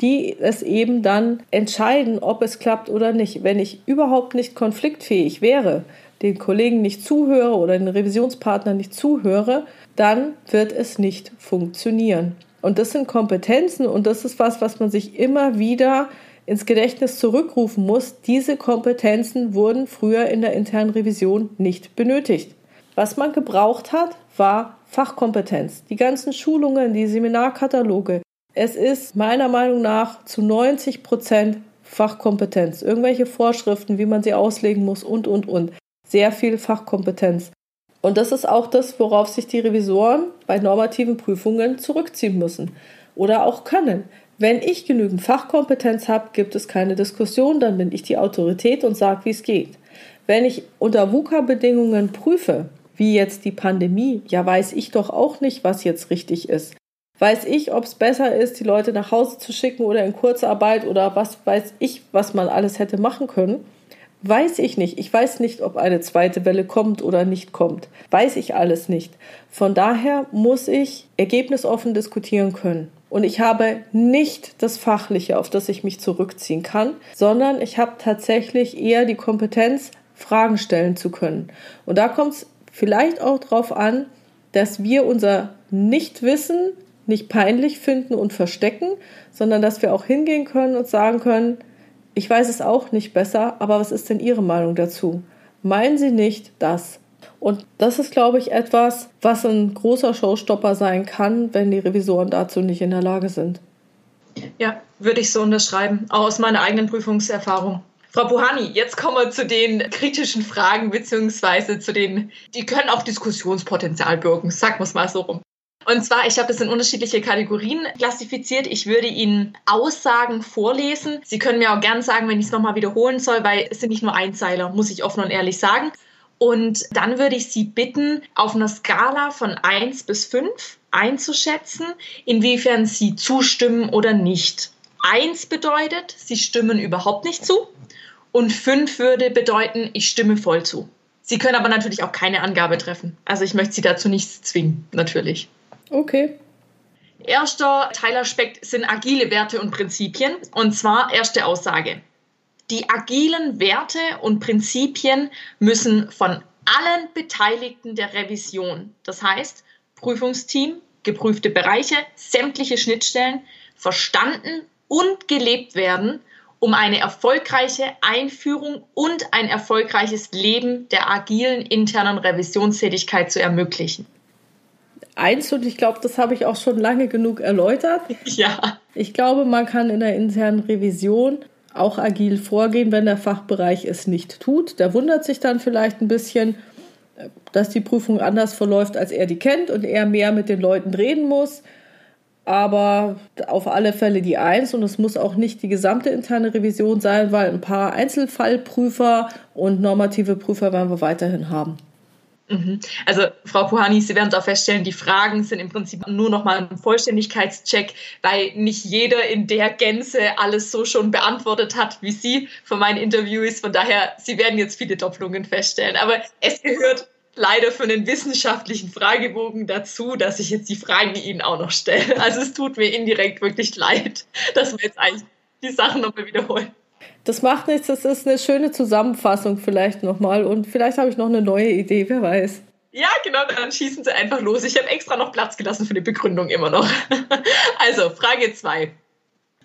die es eben dann entscheiden, ob es klappt oder nicht. Wenn ich überhaupt nicht konfliktfähig wäre, den Kollegen nicht zuhöre oder den Revisionspartner nicht zuhöre, dann wird es nicht funktionieren. Und das sind Kompetenzen und das ist was, was man sich immer wieder ins Gedächtnis zurückrufen muss. Diese Kompetenzen wurden früher in der internen Revision nicht benötigt. Was man gebraucht hat, war Fachkompetenz. Die ganzen Schulungen, die Seminarkataloge, es ist meiner Meinung nach zu 90 Prozent Fachkompetenz. Irgendwelche Vorschriften, wie man sie auslegen muss und, und, und. Sehr viel Fachkompetenz. Und das ist auch das, worauf sich die Revisoren bei normativen Prüfungen zurückziehen müssen oder auch können. Wenn ich genügend Fachkompetenz habe, gibt es keine Diskussion, dann bin ich die Autorität und sage, wie es geht. Wenn ich unter VUCA-Bedingungen prüfe, wie jetzt die Pandemie, ja weiß ich doch auch nicht, was jetzt richtig ist. Weiß ich, ob es besser ist, die Leute nach Hause zu schicken oder in Kurzarbeit oder was weiß ich, was man alles hätte machen können? Weiß ich nicht. Ich weiß nicht, ob eine zweite Welle kommt oder nicht kommt. Weiß ich alles nicht. Von daher muss ich ergebnisoffen diskutieren können. Und ich habe nicht das Fachliche, auf das ich mich zurückziehen kann, sondern ich habe tatsächlich eher die Kompetenz, Fragen stellen zu können. Und da kommt es vielleicht auch darauf an, dass wir unser Nichtwissen nicht peinlich finden und verstecken, sondern dass wir auch hingehen können und sagen können, ich weiß es auch nicht besser, aber was ist denn Ihre Meinung dazu? Meinen Sie nicht das? Und das ist, glaube ich, etwas, was ein großer Showstopper sein kann, wenn die Revisoren dazu nicht in der Lage sind. Ja, würde ich so unterschreiben, auch aus meiner eigenen Prüfungserfahrung. Frau Buhani, jetzt kommen wir zu den kritischen Fragen, beziehungsweise zu den, die können auch Diskussionspotenzial birgen, sagen wir es mal so rum. Und zwar, ich habe das in unterschiedliche Kategorien klassifiziert. Ich würde Ihnen Aussagen vorlesen. Sie können mir auch gern sagen, wenn ich es nochmal wiederholen soll, weil es sind nicht nur Einzeiler, muss ich offen und ehrlich sagen. Und dann würde ich Sie bitten, auf einer Skala von 1 bis 5 einzuschätzen, inwiefern Sie zustimmen oder nicht. 1 bedeutet, Sie stimmen überhaupt nicht zu. Und 5 würde bedeuten, ich stimme voll zu. Sie können aber natürlich auch keine Angabe treffen. Also ich möchte Sie dazu nicht zwingen, natürlich. Okay. Erster Teilaspekt sind agile Werte und Prinzipien. Und zwar erste Aussage. Die agilen Werte und Prinzipien müssen von allen Beteiligten der Revision, das heißt Prüfungsteam, geprüfte Bereiche, sämtliche Schnittstellen, verstanden und gelebt werden, um eine erfolgreiche Einführung und ein erfolgreiches Leben der agilen internen Revisionstätigkeit zu ermöglichen eins und ich glaube, das habe ich auch schon lange genug erläutert. (laughs) Ja. Ich glaube, man kann in der internen Revision auch agil vorgehen, wenn der Fachbereich es nicht tut. Der wundert sich dann vielleicht ein bisschen, dass die Prüfung anders verläuft, als er die kennt und er mehr mit den Leuten reden muss. aber auf alle Fälle die Eins und es muss auch nicht die gesamte interne Revision sein, weil ein paar Einzelfallprüfer und normative Prüfer werden wir weiterhin haben. Mhm. Also Frau Puhani, Sie werden es auch feststellen, die Fragen sind im Prinzip nur nochmal ein Vollständigkeitscheck, weil nicht jeder in der Gänze alles so schon beantwortet hat wie Sie von meinen Interviews. Von daher, Sie werden jetzt viele Doppelungen feststellen. Aber es gehört leider für einen wissenschaftlichen Fragebogen dazu, dass ich jetzt die Fragen Ihnen auch noch stelle. Also es tut mir indirekt wirklich leid, dass wir jetzt eigentlich die Sachen nochmal wiederholen. Das macht nichts, das ist eine schöne Zusammenfassung vielleicht nochmal und vielleicht habe ich noch eine neue Idee, wer weiß. Ja, genau, dann schießen Sie einfach los. Ich habe extra noch Platz gelassen für die Begründung immer noch. (laughs) Also, Frage 2.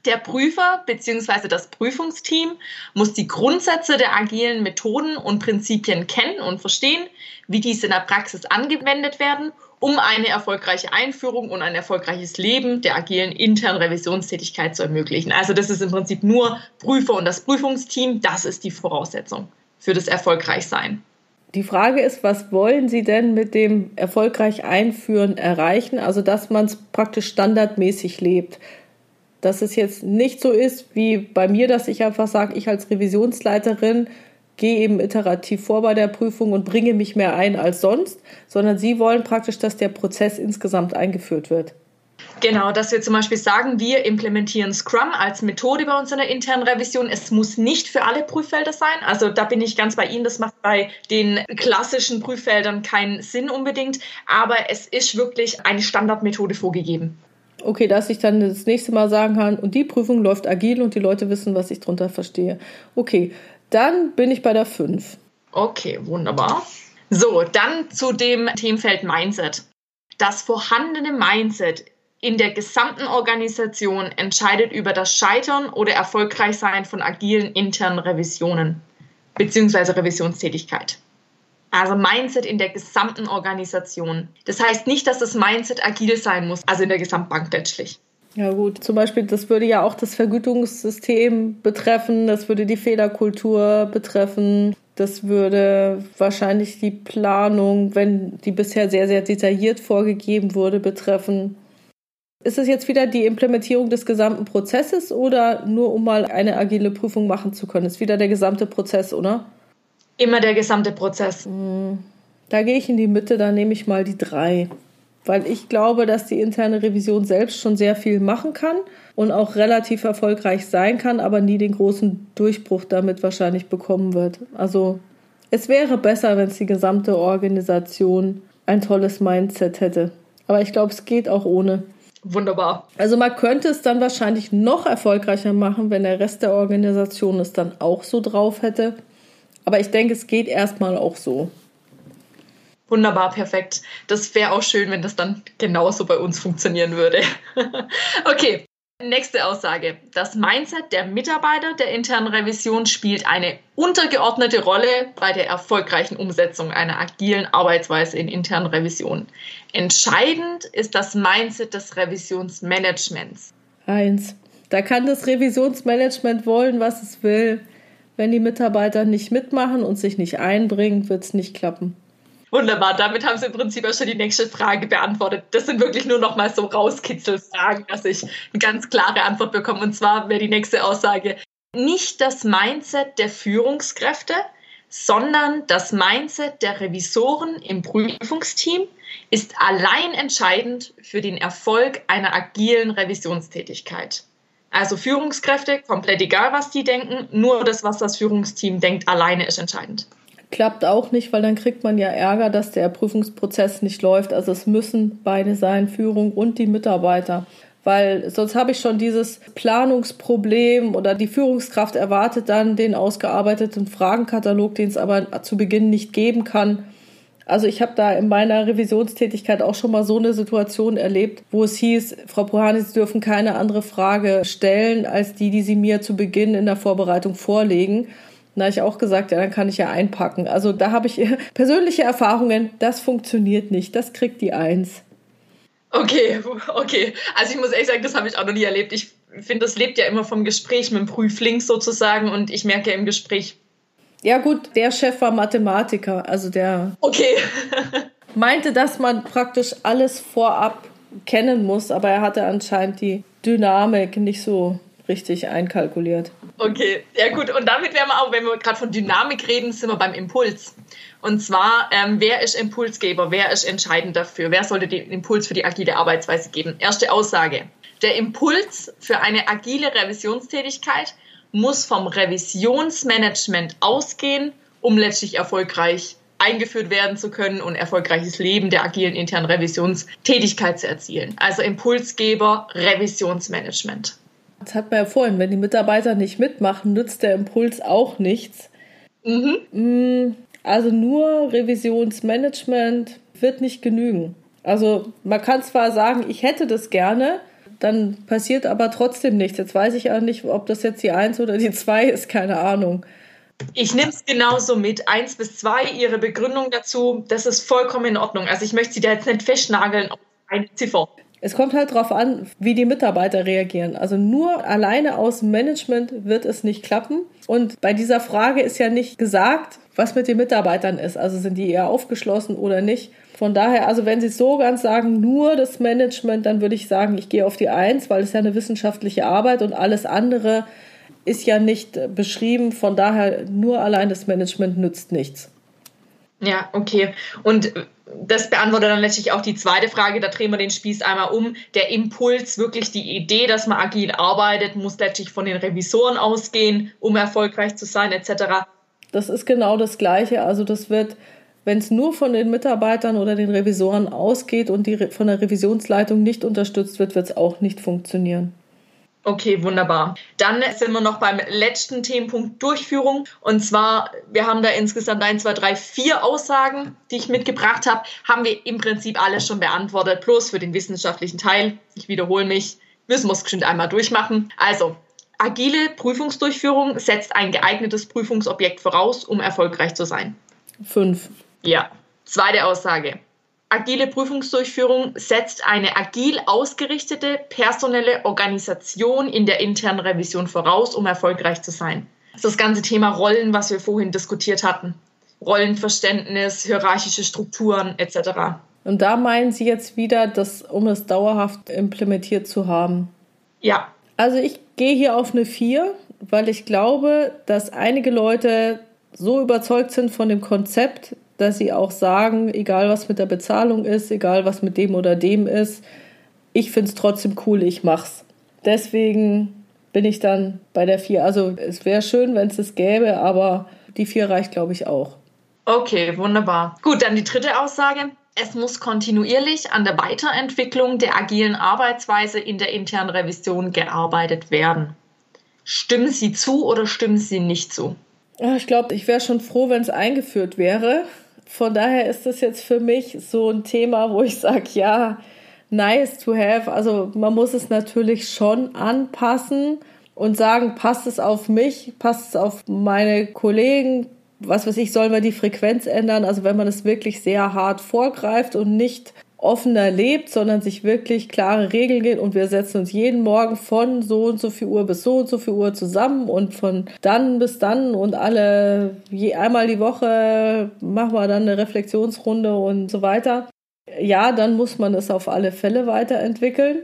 Der Prüfer bzw. das Prüfungsteam muss die Grundsätze der agilen Methoden und Prinzipien kennen und verstehen, wie diese in der Praxis angewendet werden, um eine erfolgreiche Einführung und ein erfolgreiches Leben der agilen internen Revisionstätigkeit zu ermöglichen. Also das ist im Prinzip nur Prüfer und das Prüfungsteam, das ist die Voraussetzung für das Erfolgreichsein. Die Frage ist, was wollen Sie denn mit dem erfolgreich Einführen erreichen? Also, dass man es praktisch standardmäßig lebt dass es jetzt nicht so ist wie bei mir, dass ich einfach sage, ich als Revisionsleiterin gehe eben iterativ vor bei der Prüfung und bringe mich mehr ein als sonst, sondern Sie wollen praktisch, dass der Prozess insgesamt eingeführt wird. Genau, dass wir zum Beispiel sagen, wir implementieren Scrum als Methode bei uns in der internen Revision. Es muss nicht für alle Prüffelder sein. Also da bin ich ganz bei Ihnen. Das macht bei den klassischen Prüffeldern keinen Sinn unbedingt. Aber es ist wirklich eine Standardmethode vorgegeben. Okay, dass ich dann das nächste Mal sagen kann, und die Prüfung läuft agil und die Leute wissen, was ich darunter verstehe. Okay, dann bin ich bei der 5. Okay, wunderbar. So, dann zu dem Themenfeld Mindset. Das vorhandene Mindset in der gesamten Organisation entscheidet über das Scheitern oder Erfolgreichsein von agilen internen Revisionen bzw. Revisionstätigkeit. Also Mindset in der gesamten Organisation. Das heißt nicht, dass das Mindset agil sein muss, also in der Gesamtbank letztlich. Ja gut, zum Beispiel, das würde ja auch das Vergütungssystem betreffen, das würde die Fehlerkultur betreffen, das würde wahrscheinlich die Planung, wenn die bisher sehr, sehr detailliert vorgegeben wurde, betreffen. Ist es jetzt wieder die Implementierung des gesamten Prozesses oder nur um mal eine agile Prüfung machen zu können? Ist wieder der gesamte Prozess, oder? Immer der gesamte Prozess. Hm. Da gehe ich in die Mitte, da nehme ich mal die drei. Weil ich glaube, dass die interne Revision selbst schon sehr viel machen kann und auch relativ erfolgreich sein kann, aber nie den großen Durchbruch damit wahrscheinlich bekommen wird. Also es wäre besser, wenn es die gesamte Organisation ein tolles Mindset hätte. Aber ich glaube, es geht auch ohne. Wunderbar. Also man könnte es dann wahrscheinlich noch erfolgreicher machen, wenn der Rest der Organisation es dann auch so drauf hätte. Aber ich denke, es geht erstmal auch so. Wunderbar, perfekt. Das wäre auch schön, wenn das dann genauso bei uns funktionieren würde. (laughs) okay, nächste Aussage. Das Mindset der Mitarbeiter der internen Revision spielt eine untergeordnete Rolle bei der erfolgreichen Umsetzung einer agilen Arbeitsweise in internen Revisionen. Entscheidend ist das Mindset des Revisionsmanagements. Eins. Da kann das Revisionsmanagement wollen, was es will. Wenn die Mitarbeiter nicht mitmachen und sich nicht einbringen, wird es nicht klappen. Wunderbar, damit haben Sie im Prinzip auch schon die nächste Frage beantwortet. Das sind wirklich nur noch mal so Rauskitzelfragen, dass ich eine ganz klare Antwort bekomme. Und zwar wäre die nächste Aussage, nicht das Mindset der Führungskräfte, sondern das Mindset der Revisoren im Prüfungsteam ist allein entscheidend für den Erfolg einer agilen Revisionstätigkeit. Also Führungskräfte, komplett egal, was die denken, nur das, was das Führungsteam denkt, alleine ist entscheidend. Klappt auch nicht, weil dann kriegt man ja Ärger, dass der Prüfungsprozess nicht läuft. Also es müssen beide sein, Führung und die Mitarbeiter. Weil sonst habe ich schon dieses Planungsproblem oder die Führungskraft erwartet dann den ausgearbeiteten Fragenkatalog, den es aber zu Beginn nicht geben kann. Also ich habe da in meiner Revisionstätigkeit auch schon mal so eine Situation erlebt, wo es hieß, Frau Puhani, Sie dürfen keine andere Frage stellen als die, die Sie mir zu Beginn in der Vorbereitung vorlegen. Da habe ich auch gesagt, ja, dann kann ich ja einpacken. Also da habe ich (laughs) persönliche Erfahrungen, das funktioniert nicht, das kriegt die Eins. Okay, okay. Also ich muss ehrlich sagen, das habe ich auch noch nie erlebt. Ich finde, das lebt ja immer vom Gespräch mit dem Prüfling sozusagen und ich merke im Gespräch, ja gut, der Chef war Mathematiker, also der okay. (laughs) (laughs) meinte, dass man praktisch alles vorab kennen muss, aber er hatte anscheinend die Dynamik nicht so richtig einkalkuliert. Okay, ja gut. Und damit wären wir auch, wenn wir gerade von Dynamik reden, sind wir beim Impuls. Und zwar, ähm, wer ist Impulsgeber? Wer ist entscheidend dafür? Wer sollte den Impuls für die agile Arbeitsweise geben? Erste Aussage. Der Impuls für eine agile Revisionstätigkeit muss vom Revisionsmanagement ausgehen, um letztlich erfolgreich eingeführt werden zu können und erfolgreiches Leben der agilen internen Revisionstätigkeit zu erzielen. Also Impulsgeber, Revisionsmanagement. Das hat man ja vorhin, wenn die Mitarbeiter nicht mitmachen, nützt der Impuls auch nichts. Mhm. Mm, also nur Revisionsmanagement wird nicht genügen. Also man kann zwar sagen, ich hätte das gerne, dann passiert aber trotzdem nichts. Jetzt weiß ich auch nicht, ob das jetzt die 1 oder die 2 ist, keine Ahnung. Ich nehme es genauso mit. 1 bis 2, Ihre Begründung dazu, das ist vollkommen in Ordnung. Also ich möchte Sie da jetzt nicht festnageln auf eine Ziffer. Es kommt halt darauf an, wie die Mitarbeiter reagieren. Also nur alleine aus Management wird es nicht klappen. Und bei dieser Frage ist ja nicht gesagt, was mit den Mitarbeitern ist. Also sind die eher aufgeschlossen oder nicht. Von daher, also wenn Sie so ganz sagen, nur das Management, dann würde ich sagen, ich gehe auf die Eins, weil es ja eine wissenschaftliche Arbeit und alles andere ist ja nicht beschrieben. Von daher, nur allein das Management nützt nichts. Ja, okay. Und das beantwortet dann letztlich auch die zweite Frage. Da drehen wir den Spieß einmal um. Der Impuls, wirklich die Idee, dass man agil arbeitet, muss letztlich von den Revisoren ausgehen, um erfolgreich zu sein, etc. Das ist genau das Gleiche. Also das wird wenn es nur von den Mitarbeitern oder den Revisoren ausgeht und die von der Revisionsleitung nicht unterstützt wird, wird es auch nicht funktionieren. Okay, wunderbar. Dann sind wir noch beim letzten Themenpunkt Durchführung. Und zwar, wir haben da insgesamt 1, 2, 3, 4 Aussagen, die ich mitgebracht habe, haben wir im Prinzip alles schon beantwortet, bloß für den wissenschaftlichen Teil. Ich wiederhole mich, müssen wir es bestimmt einmal durchmachen. Also, agile Prüfungsdurchführung setzt ein geeignetes Prüfungsobjekt voraus, um erfolgreich zu sein. Fünf. Ja. Zweite Aussage. Agile Prüfungsdurchführung setzt eine agil ausgerichtete personelle Organisation in der internen Revision voraus, um erfolgreich zu sein. Das, das ganze Thema Rollen, was wir vorhin diskutiert hatten. Rollenverständnis, hierarchische Strukturen etc. Und da meinen Sie jetzt wieder, dass, um es dauerhaft implementiert zu haben? Ja. Also ich gehe hier auf eine 4, weil ich glaube, dass einige Leute so überzeugt sind von dem Konzept, dass sie auch sagen, egal was mit der Bezahlung ist, egal was mit dem oder dem ist, ich finde es trotzdem cool, ich mach's. Deswegen bin ich dann bei der 4. Also es wäre schön, wenn es es gäbe, aber die 4 reicht, glaube ich, auch. Okay, wunderbar. Gut, dann die dritte Aussage. Es muss kontinuierlich an der Weiterentwicklung der agilen Arbeitsweise in der internen Revision gearbeitet werden. Stimmen Sie zu oder stimmen Sie nicht zu? Ah, ich glaube, ich wäre schon froh, wenn es eingeführt wäre. Von daher ist das jetzt für mich so ein Thema, wo ich sage, ja, nice to have. Also man muss es natürlich schon anpassen und sagen, passt es auf mich, passt es auf meine Kollegen, was weiß ich, sollen wir die Frequenz ändern? Also wenn man es wirklich sehr hart vorgreift und nicht offener lebt, sondern sich wirklich klare Regeln geht und wir setzen uns jeden Morgen von so und so viel Uhr bis so und so viel Uhr zusammen und von dann bis dann und alle je einmal die Woche machen wir dann eine Reflexionsrunde und so weiter. Ja, dann muss man es auf alle Fälle weiterentwickeln.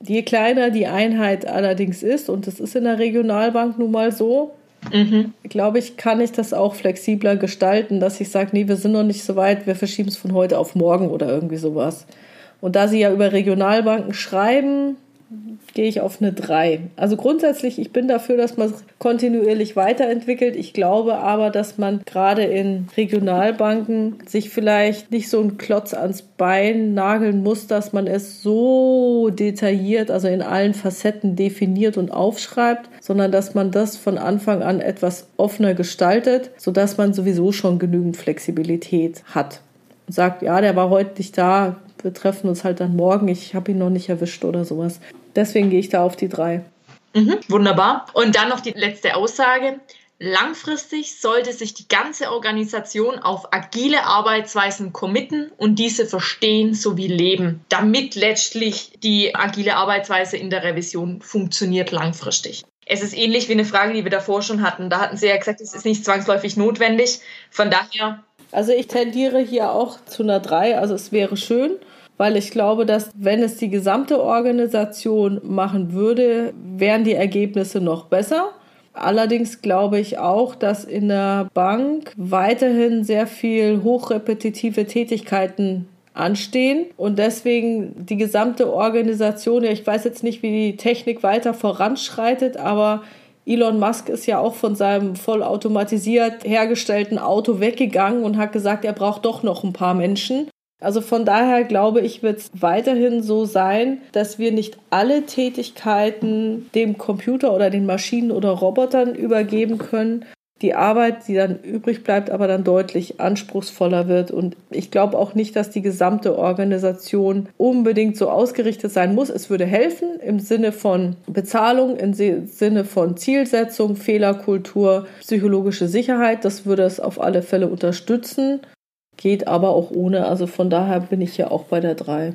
Je kleiner die Einheit allerdings ist, und das ist in der Regionalbank nun mal so, mhm. glaube ich, kann ich das auch flexibler gestalten, dass ich sage, nee, wir sind noch nicht so weit, wir verschieben es von heute auf morgen oder irgendwie sowas. Und da Sie ja über Regionalbanken schreiben, gehe ich auf eine 3. Also grundsätzlich, ich bin dafür, dass man kontinuierlich weiterentwickelt. Ich glaube aber, dass man gerade in Regionalbanken sich vielleicht nicht so einen Klotz ans Bein nageln muss, dass man es so detailliert, also in allen Facetten definiert und aufschreibt, sondern dass man das von Anfang an etwas offener gestaltet, sodass man sowieso schon genügend Flexibilität hat. Und sagt, ja, der war heute nicht da, wir treffen uns halt dann morgen, ich habe ihn noch nicht erwischt oder sowas. Deswegen gehe ich da auf die drei. Mhm, wunderbar. Und dann noch die letzte Aussage. Langfristig sollte sich die ganze Organisation auf agile Arbeitsweisen committen und diese verstehen sowie leben, damit letztlich die agile Arbeitsweise in der Revision funktioniert langfristig. Es ist ähnlich wie eine Frage, die wir davor schon hatten. Da hatten Sie ja gesagt, es ist nicht zwangsläufig notwendig. Von daher. Also ich tendiere hier auch zu einer 3. Also es wäre schön, weil ich glaube, dass wenn es die gesamte Organisation machen würde, wären die Ergebnisse noch besser. Allerdings glaube ich auch, dass in der Bank weiterhin sehr viel hochrepetitive Tätigkeiten anstehen und deswegen die gesamte Organisation, ich weiß jetzt nicht, wie die Technik weiter voranschreitet, aber Elon Musk ist ja auch von seinem vollautomatisiert hergestellten Auto weggegangen und hat gesagt, er braucht doch noch ein paar Menschen. Also von daher glaube ich, wird es weiterhin so sein, dass wir nicht alle Tätigkeiten dem Computer oder den Maschinen oder Robotern übergeben können. Die Arbeit, die dann übrig bleibt, aber dann deutlich anspruchsvoller wird. Und ich glaube auch nicht, dass die gesamte Organisation unbedingt so ausgerichtet sein muss. Es würde helfen im Sinne von Bezahlung, im Sinne von Zielsetzung, Fehlerkultur, psychologische Sicherheit. Das würde es auf alle Fälle unterstützen. Geht aber auch ohne. Also von daher bin ich ja auch bei der 3.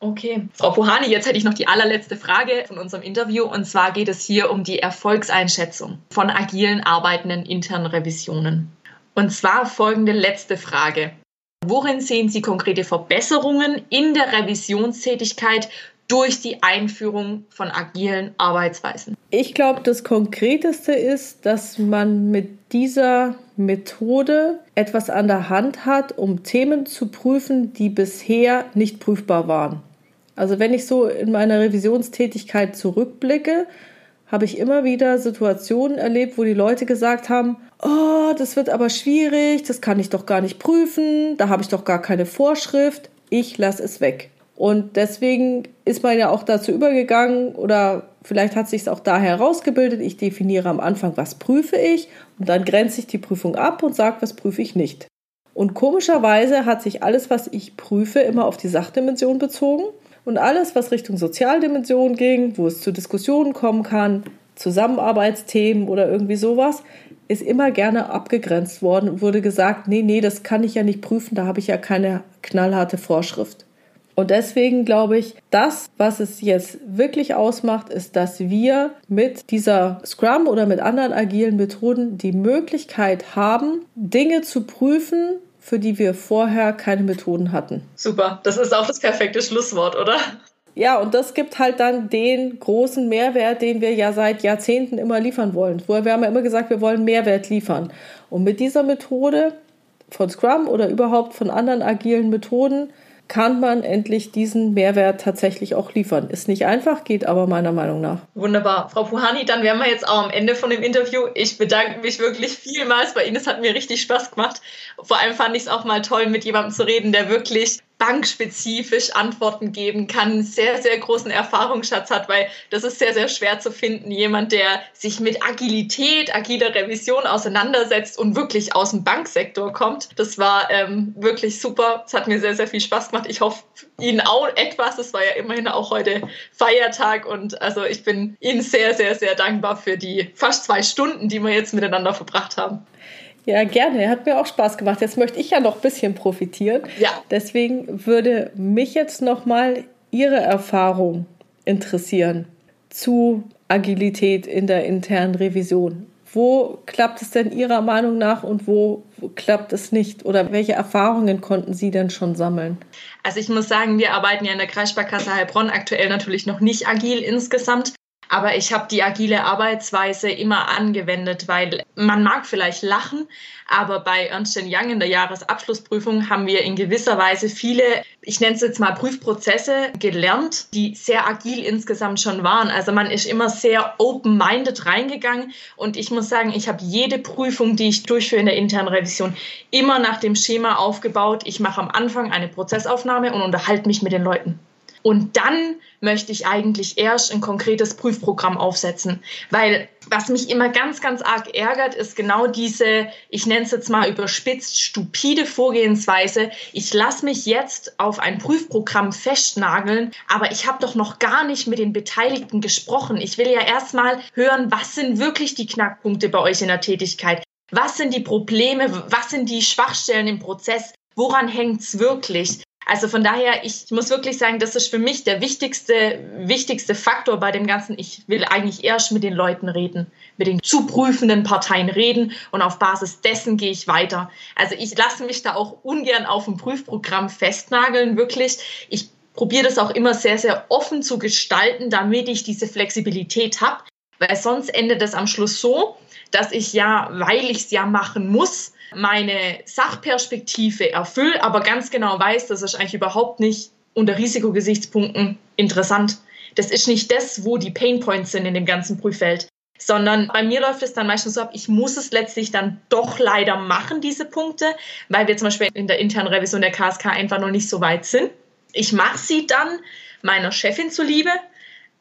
Okay. Frau Puhani, jetzt hätte ich noch die allerletzte Frage von unserem Interview. Und zwar geht es hier um die Erfolgseinschätzung von agilen arbeitenden internen Revisionen. Und zwar folgende letzte Frage. Worin sehen Sie konkrete Verbesserungen in der Revisionstätigkeit durch die Einführung von agilen Arbeitsweisen? Ich glaube, das Konkreteste ist, dass man mit dieser Methode etwas an der Hand hat, um Themen zu prüfen, die bisher nicht prüfbar waren. Also wenn ich so in meiner Revisionstätigkeit zurückblicke, habe ich immer wieder Situationen erlebt, wo die Leute gesagt haben, oh, das wird aber schwierig, das kann ich doch gar nicht prüfen, da habe ich doch gar keine Vorschrift, ich lasse es weg. Und deswegen ist man ja auch dazu übergegangen oder vielleicht hat sich es auch da herausgebildet, ich definiere am Anfang, was prüfe ich und dann grenze ich die Prüfung ab und sage, was prüfe ich nicht. Und komischerweise hat sich alles, was ich prüfe, immer auf die Sachdimension bezogen und alles, was Richtung Sozialdimension ging, wo es zu Diskussionen kommen kann, Zusammenarbeitsthemen oder irgendwie sowas, ist immer gerne abgegrenzt worden und wurde gesagt, nee, nee, das kann ich ja nicht prüfen, da habe ich ja keine knallharte Vorschrift. Und deswegen glaube ich, das, was es jetzt wirklich ausmacht, ist, dass wir mit dieser Scrum oder mit anderen agilen Methoden die Möglichkeit haben, Dinge zu prüfen, für die wir vorher keine Methoden hatten. Super, das ist auch das perfekte Schlusswort, oder? Ja, und das gibt halt dann den großen Mehrwert, den wir ja seit Jahrzehnten immer liefern wollen. Vorher wir haben ja immer gesagt, wir wollen Mehrwert liefern. Und mit dieser Methode von Scrum oder überhaupt von anderen agilen Methoden kann man endlich diesen Mehrwert tatsächlich auch liefern. Ist nicht einfach, geht aber meiner Meinung nach. Wunderbar. Frau Puhani, dann wären wir jetzt auch am Ende von dem Interview. Ich bedanke mich wirklich vielmals bei Ihnen. Es hat mir richtig Spaß gemacht. Vor allem fand ich es auch mal toll, mit jemandem zu reden, der wirklich bankspezifisch Antworten geben kann, sehr, sehr großen Erfahrungsschatz hat, weil das ist sehr, sehr schwer zu finden. Jemand, der sich mit Agilität, agiler Revision auseinandersetzt und wirklich aus dem Banksektor kommt. Das war ähm, wirklich super. Es hat mir sehr, sehr viel Spaß gemacht. Ich hoffe, Ihnen auch etwas. Es war ja immerhin auch heute Feiertag und also ich bin Ihnen sehr, sehr, sehr dankbar für die fast zwei Stunden, die wir jetzt miteinander verbracht haben. Ja, gerne. Hat mir auch Spaß gemacht. Jetzt möchte ich ja noch ein bisschen profitieren. Ja. Deswegen würde mich jetzt noch mal Ihre Erfahrung interessieren zu Agilität in der internen Revision. Wo klappt es denn Ihrer Meinung nach und wo klappt es nicht? Oder welche Erfahrungen konnten Sie denn schon sammeln? Also ich muss sagen, wir arbeiten ja in der Kreissparkasse Heilbronn aktuell natürlich noch nicht agil insgesamt. Aber ich habe die agile Arbeitsweise immer angewendet, weil man mag vielleicht lachen, aber bei Ernst Young in der Jahresabschlussprüfung haben wir in gewisser Weise viele, ich nenne es jetzt mal Prüfprozesse gelernt, die sehr agil insgesamt schon waren. Also man ist immer sehr open-minded reingegangen und ich muss sagen, ich habe jede Prüfung, die ich durchführe in der internen Revision, immer nach dem Schema aufgebaut. Ich mache am Anfang eine Prozessaufnahme und unterhalte mich mit den Leuten. Und dann möchte ich eigentlich erst ein konkretes Prüfprogramm aufsetzen. Weil was mich immer ganz, ganz arg ärgert, ist genau diese, ich nenne es jetzt mal überspitzt, stupide Vorgehensweise. Ich lasse mich jetzt auf ein Prüfprogramm festnageln, aber ich habe doch noch gar nicht mit den Beteiligten gesprochen. Ich will ja erstmal hören, was sind wirklich die Knackpunkte bei euch in der Tätigkeit? Was sind die Probleme? Was sind die Schwachstellen im Prozess? Woran hängt es wirklich? Also von daher, ich muss wirklich sagen, das ist für mich der wichtigste, wichtigste Faktor bei dem Ganzen. Ich will eigentlich erst mit den Leuten reden, mit den zu prüfenden Parteien reden und auf Basis dessen gehe ich weiter. Also ich lasse mich da auch ungern auf ein Prüfprogramm festnageln, wirklich. Ich probiere das auch immer sehr, sehr offen zu gestalten, damit ich diese Flexibilität habe, weil sonst endet es am Schluss so, dass ich ja, weil ich es ja machen muss, meine Sachperspektive erfülle, aber ganz genau weiß, das ist eigentlich überhaupt nicht unter Risikogesichtspunkten interessant. Das ist nicht das, wo die Painpoints sind in dem ganzen Prüffeld, sondern bei mir läuft es dann meistens so ab, ich muss es letztlich dann doch leider machen, diese Punkte, weil wir zum Beispiel in der internen Revision der KSK einfach noch nicht so weit sind. Ich mache sie dann meiner Chefin zuliebe,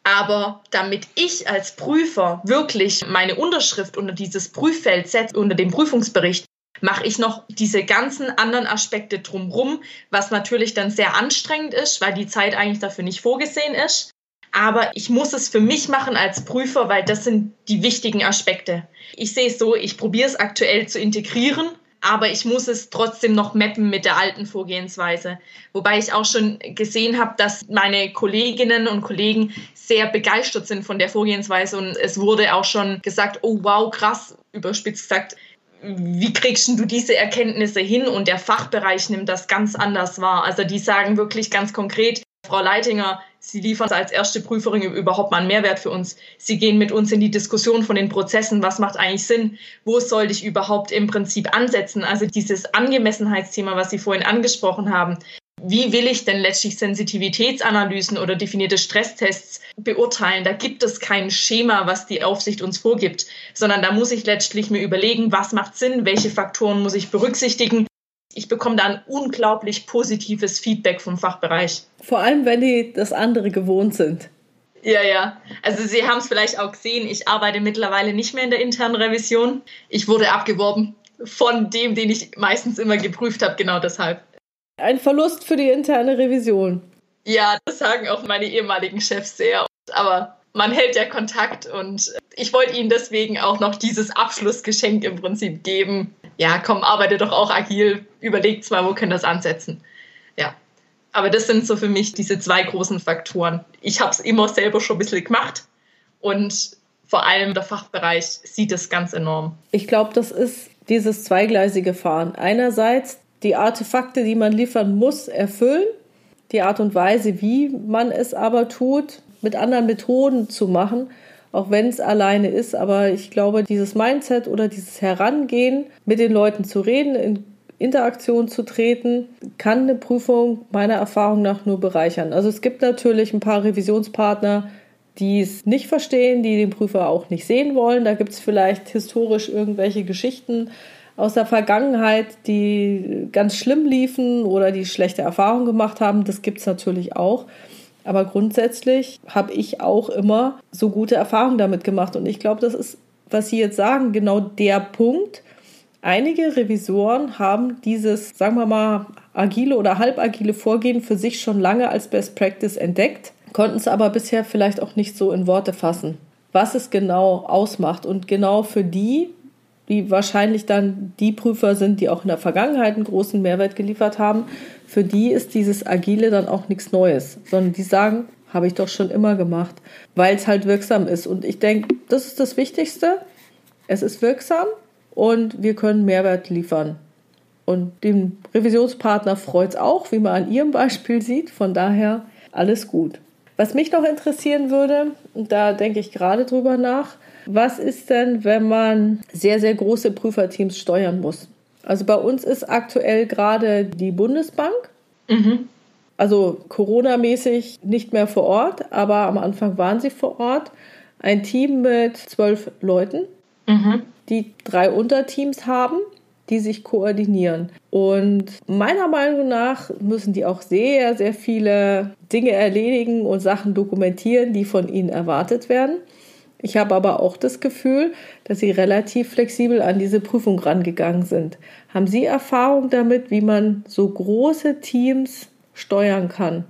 aber damit ich als Prüfer wirklich meine Unterschrift unter dieses Prüffeld setze, unter dem Prüfungsbericht, mache ich noch diese ganzen anderen Aspekte drumrum, was natürlich dann sehr anstrengend ist, weil die Zeit eigentlich dafür nicht vorgesehen ist. Aber ich muss es für mich machen als Prüfer, weil das sind die wichtigen Aspekte. Ich sehe es so, ich probiere es aktuell zu integrieren, aber ich muss es trotzdem noch mappen mit der alten Vorgehensweise. Wobei ich auch schon gesehen habe, dass meine Kolleginnen und Kollegen sehr begeistert sind von der Vorgehensweise und es wurde auch schon gesagt, oh wow, krass, überspitzt gesagt, wie kriegst du diese Erkenntnisse hin? Und der Fachbereich nimmt das ganz anders wahr. Also die sagen wirklich ganz konkret, Frau Leitinger, Sie liefern als erste Prüferin überhaupt mal einen Mehrwert für uns. Sie gehen mit uns in die Diskussion von den Prozessen. Was macht eigentlich Sinn? Wo sollte ich überhaupt im Prinzip ansetzen? Also dieses Angemessenheitsthema, was Sie vorhin angesprochen haben. Wie will ich denn letztlich Sensitivitätsanalysen oder definierte Stresstests beurteilen? Da gibt es kein Schema, was die Aufsicht uns vorgibt, sondern da muss ich letztlich mir überlegen, was macht Sinn, welche Faktoren muss ich berücksichtigen. Ich bekomme da ein unglaublich positives Feedback vom Fachbereich. Vor allem, wenn die das andere gewohnt sind. Ja, ja. Also Sie haben es vielleicht auch gesehen, ich arbeite mittlerweile nicht mehr in der internen Revision. Ich wurde abgeworben von dem, den ich meistens immer geprüft habe, genau deshalb. Ein Verlust für die interne Revision. Ja, das sagen auch meine ehemaligen Chefs sehr. Aber man hält ja Kontakt und ich wollte ihnen deswegen auch noch dieses Abschlussgeschenk im Prinzip geben. Ja, komm, arbeite doch auch agil, überlegt mal, wo können das ansetzen. Ja. Aber das sind so für mich diese zwei großen Faktoren. Ich habe es immer selber schon ein bisschen gemacht und vor allem der Fachbereich sieht es ganz enorm. Ich glaube, das ist dieses zweigleisige Fahren. Einerseits die Artefakte, die man liefern muss, erfüllen. Die Art und Weise, wie man es aber tut, mit anderen Methoden zu machen, auch wenn es alleine ist. Aber ich glaube, dieses Mindset oder dieses Herangehen, mit den Leuten zu reden, in Interaktion zu treten, kann eine Prüfung meiner Erfahrung nach nur bereichern. Also es gibt natürlich ein paar Revisionspartner, die es nicht verstehen, die den Prüfer auch nicht sehen wollen. Da gibt es vielleicht historisch irgendwelche Geschichten, aus der Vergangenheit, die ganz schlimm liefen oder die schlechte Erfahrungen gemacht haben. Das gibt es natürlich auch. Aber grundsätzlich habe ich auch immer so gute Erfahrungen damit gemacht. Und ich glaube, das ist, was Sie jetzt sagen, genau der Punkt. Einige Revisoren haben dieses, sagen wir mal, agile oder halbagile Vorgehen für sich schon lange als Best Practice entdeckt, konnten es aber bisher vielleicht auch nicht so in Worte fassen, was es genau ausmacht. Und genau für die die wahrscheinlich dann die Prüfer sind, die auch in der Vergangenheit einen großen Mehrwert geliefert haben, für die ist dieses Agile dann auch nichts Neues, sondern die sagen, habe ich doch schon immer gemacht, weil es halt wirksam ist. Und ich denke, das ist das Wichtigste. Es ist wirksam und wir können Mehrwert liefern. Und dem Revisionspartner freut es auch, wie man an ihrem Beispiel sieht. Von daher alles gut. Was mich noch interessieren würde, und da denke ich gerade drüber nach, was ist denn, wenn man sehr, sehr große Prüferteams steuern muss? Also bei uns ist aktuell gerade die Bundesbank. Mhm. Also Corona-mäßig nicht mehr vor Ort, aber am Anfang waren sie vor Ort. Ein Team mit zwölf Leuten, mhm. die drei Unterteams haben, die sich koordinieren. Und meiner Meinung nach müssen die auch sehr, sehr viele Dinge erledigen und Sachen dokumentieren, die von ihnen erwartet werden. Ich habe aber auch das Gefühl, dass Sie relativ flexibel an diese Prüfung rangegangen sind. Haben Sie Erfahrung damit, wie man so große Teams steuern kann?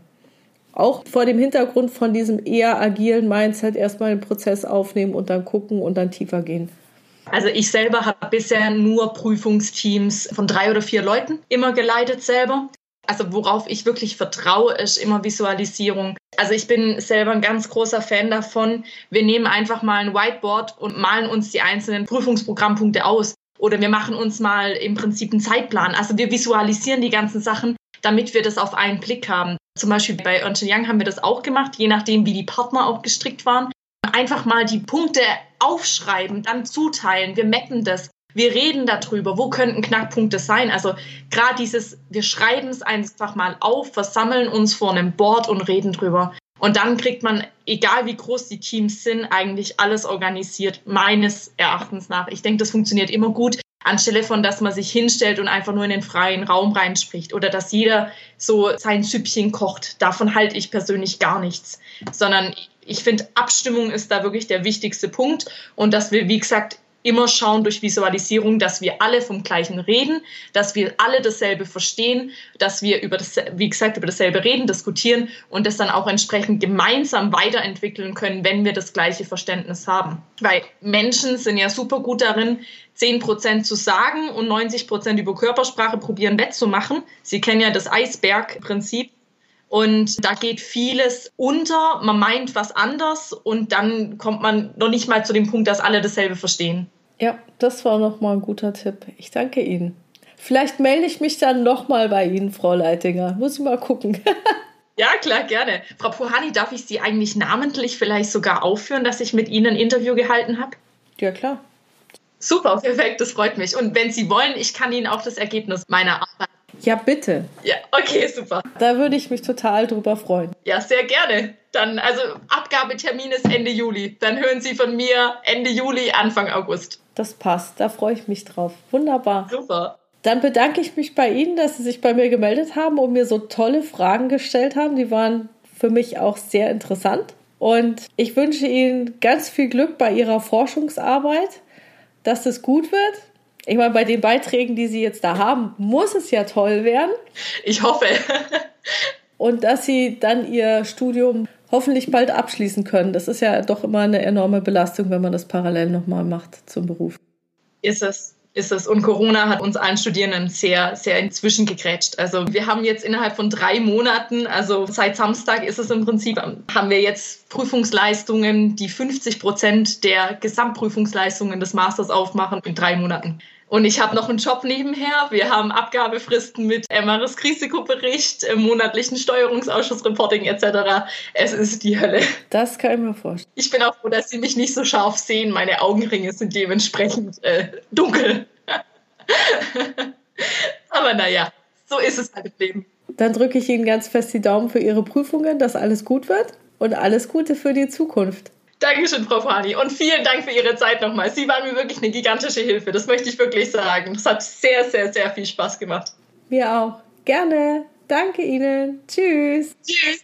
Auch vor dem Hintergrund von diesem eher agilen Mindset erstmal den Prozess aufnehmen und dann gucken und dann tiefer gehen. Also ich selber habe bisher nur Prüfungsteams von drei oder vier Leuten immer geleitet selber. Also worauf ich wirklich vertraue, ist immer Visualisierung. Also ich bin selber ein ganz großer Fan davon. Wir nehmen einfach mal ein Whiteboard und malen uns die einzelnen Prüfungsprogrammpunkte aus. Oder wir machen uns mal im Prinzip einen Zeitplan. Also wir visualisieren die ganzen Sachen, damit wir das auf einen Blick haben. Zum Beispiel bei Ernst Young haben wir das auch gemacht, je nachdem, wie die Partner auch gestrickt waren. Einfach mal die Punkte aufschreiben, dann zuteilen. Wir mappen das. Wir reden darüber, wo könnten Knackpunkte sein. Also gerade dieses, wir schreiben es einfach mal auf, versammeln uns vor einem Board und reden drüber. Und dann kriegt man, egal wie groß die Teams sind, eigentlich alles organisiert, meines Erachtens nach. Ich denke, das funktioniert immer gut, anstelle von, dass man sich hinstellt und einfach nur in den freien Raum reinspricht oder dass jeder so sein Süppchen kocht. Davon halte ich persönlich gar nichts, sondern ich finde, Abstimmung ist da wirklich der wichtigste Punkt und dass wir, wie gesagt, immer schauen durch Visualisierung, dass wir alle vom Gleichen reden, dass wir alle dasselbe verstehen, dass wir über das, wie gesagt, über dasselbe reden, diskutieren und das dann auch entsprechend gemeinsam weiterentwickeln können, wenn wir das gleiche Verständnis haben. Weil Menschen sind ja super gut darin, 10% zu sagen und 90% über Körpersprache probieren wettzumachen. Sie kennen ja das Eisbergprinzip. Und da geht vieles unter, man meint was anders und dann kommt man noch nicht mal zu dem Punkt, dass alle dasselbe verstehen. Ja, das war nochmal ein guter Tipp. Ich danke Ihnen. Vielleicht melde ich mich dann nochmal bei Ihnen, Frau Leitinger. Muss ich mal gucken. (laughs) Ja, klar, gerne. Frau Puhani, darf ich Sie eigentlich namentlich vielleicht sogar aufführen, dass ich mit Ihnen ein Interview gehalten habe? Ja, klar. Super, perfekt, das freut mich. Und wenn Sie wollen, ich kann Ihnen auch das Ergebnis meiner Arbeit. Ja, bitte. Ja, okay, super. Da würde ich mich total drüber freuen. Ja, sehr gerne. Dann, also Abgabetermin ist Ende Juli. Dann hören Sie von mir Ende Juli, Anfang August. Das passt, da freue ich mich drauf. Wunderbar. Super. Dann bedanke ich mich bei Ihnen, dass Sie sich bei mir gemeldet haben und mir so tolle Fragen gestellt haben. Die waren für mich auch sehr interessant. Und ich wünsche Ihnen ganz viel Glück bei Ihrer Forschungsarbeit, dass es gut wird. Ich meine, bei den Beiträgen, die Sie jetzt da haben, muss es ja toll werden. Ich hoffe. und dass Sie dann Ihr Studium hoffentlich bald abschließen können. Das ist ja doch immer eine enorme Belastung, wenn man das parallel nochmal macht zum Beruf. Ist es. Ist es. Und Corona hat uns allen Studierenden sehr, sehr inzwischen gegrätscht. Also wir haben jetzt innerhalb von drei Monaten, also seit Samstag ist es im Prinzip, haben wir jetzt Prüfungsleistungen, die 50 Prozent der Gesamtprüfungsleistungen des Masters aufmachen in drei Monaten. Und ich habe noch einen Job nebenher. Wir haben Abgabefristen mit MRS-Risikobericht, im monatlichen Steuerungsausschussreporting etc. Es ist die Hölle. Das kann ich mir vorstellen. Ich bin auch froh, dass Sie mich nicht so scharf sehen. Meine Augenringe sind dementsprechend äh, dunkel. (laughs) Aber naja, so ist es halt im Leben. Dann drücke ich Ihnen ganz fest die Daumen für Ihre Prüfungen, dass alles gut wird und alles Gute für die Zukunft. Dankeschön, Frau Fani. Und vielen Dank für Ihre Zeit nochmal. Sie waren mir wirklich eine gigantische Hilfe. Das möchte ich wirklich sagen. Das hat sehr, sehr, sehr viel Spaß gemacht. Mir auch. Gerne. Danke Ihnen. Tschüss. Tschüss.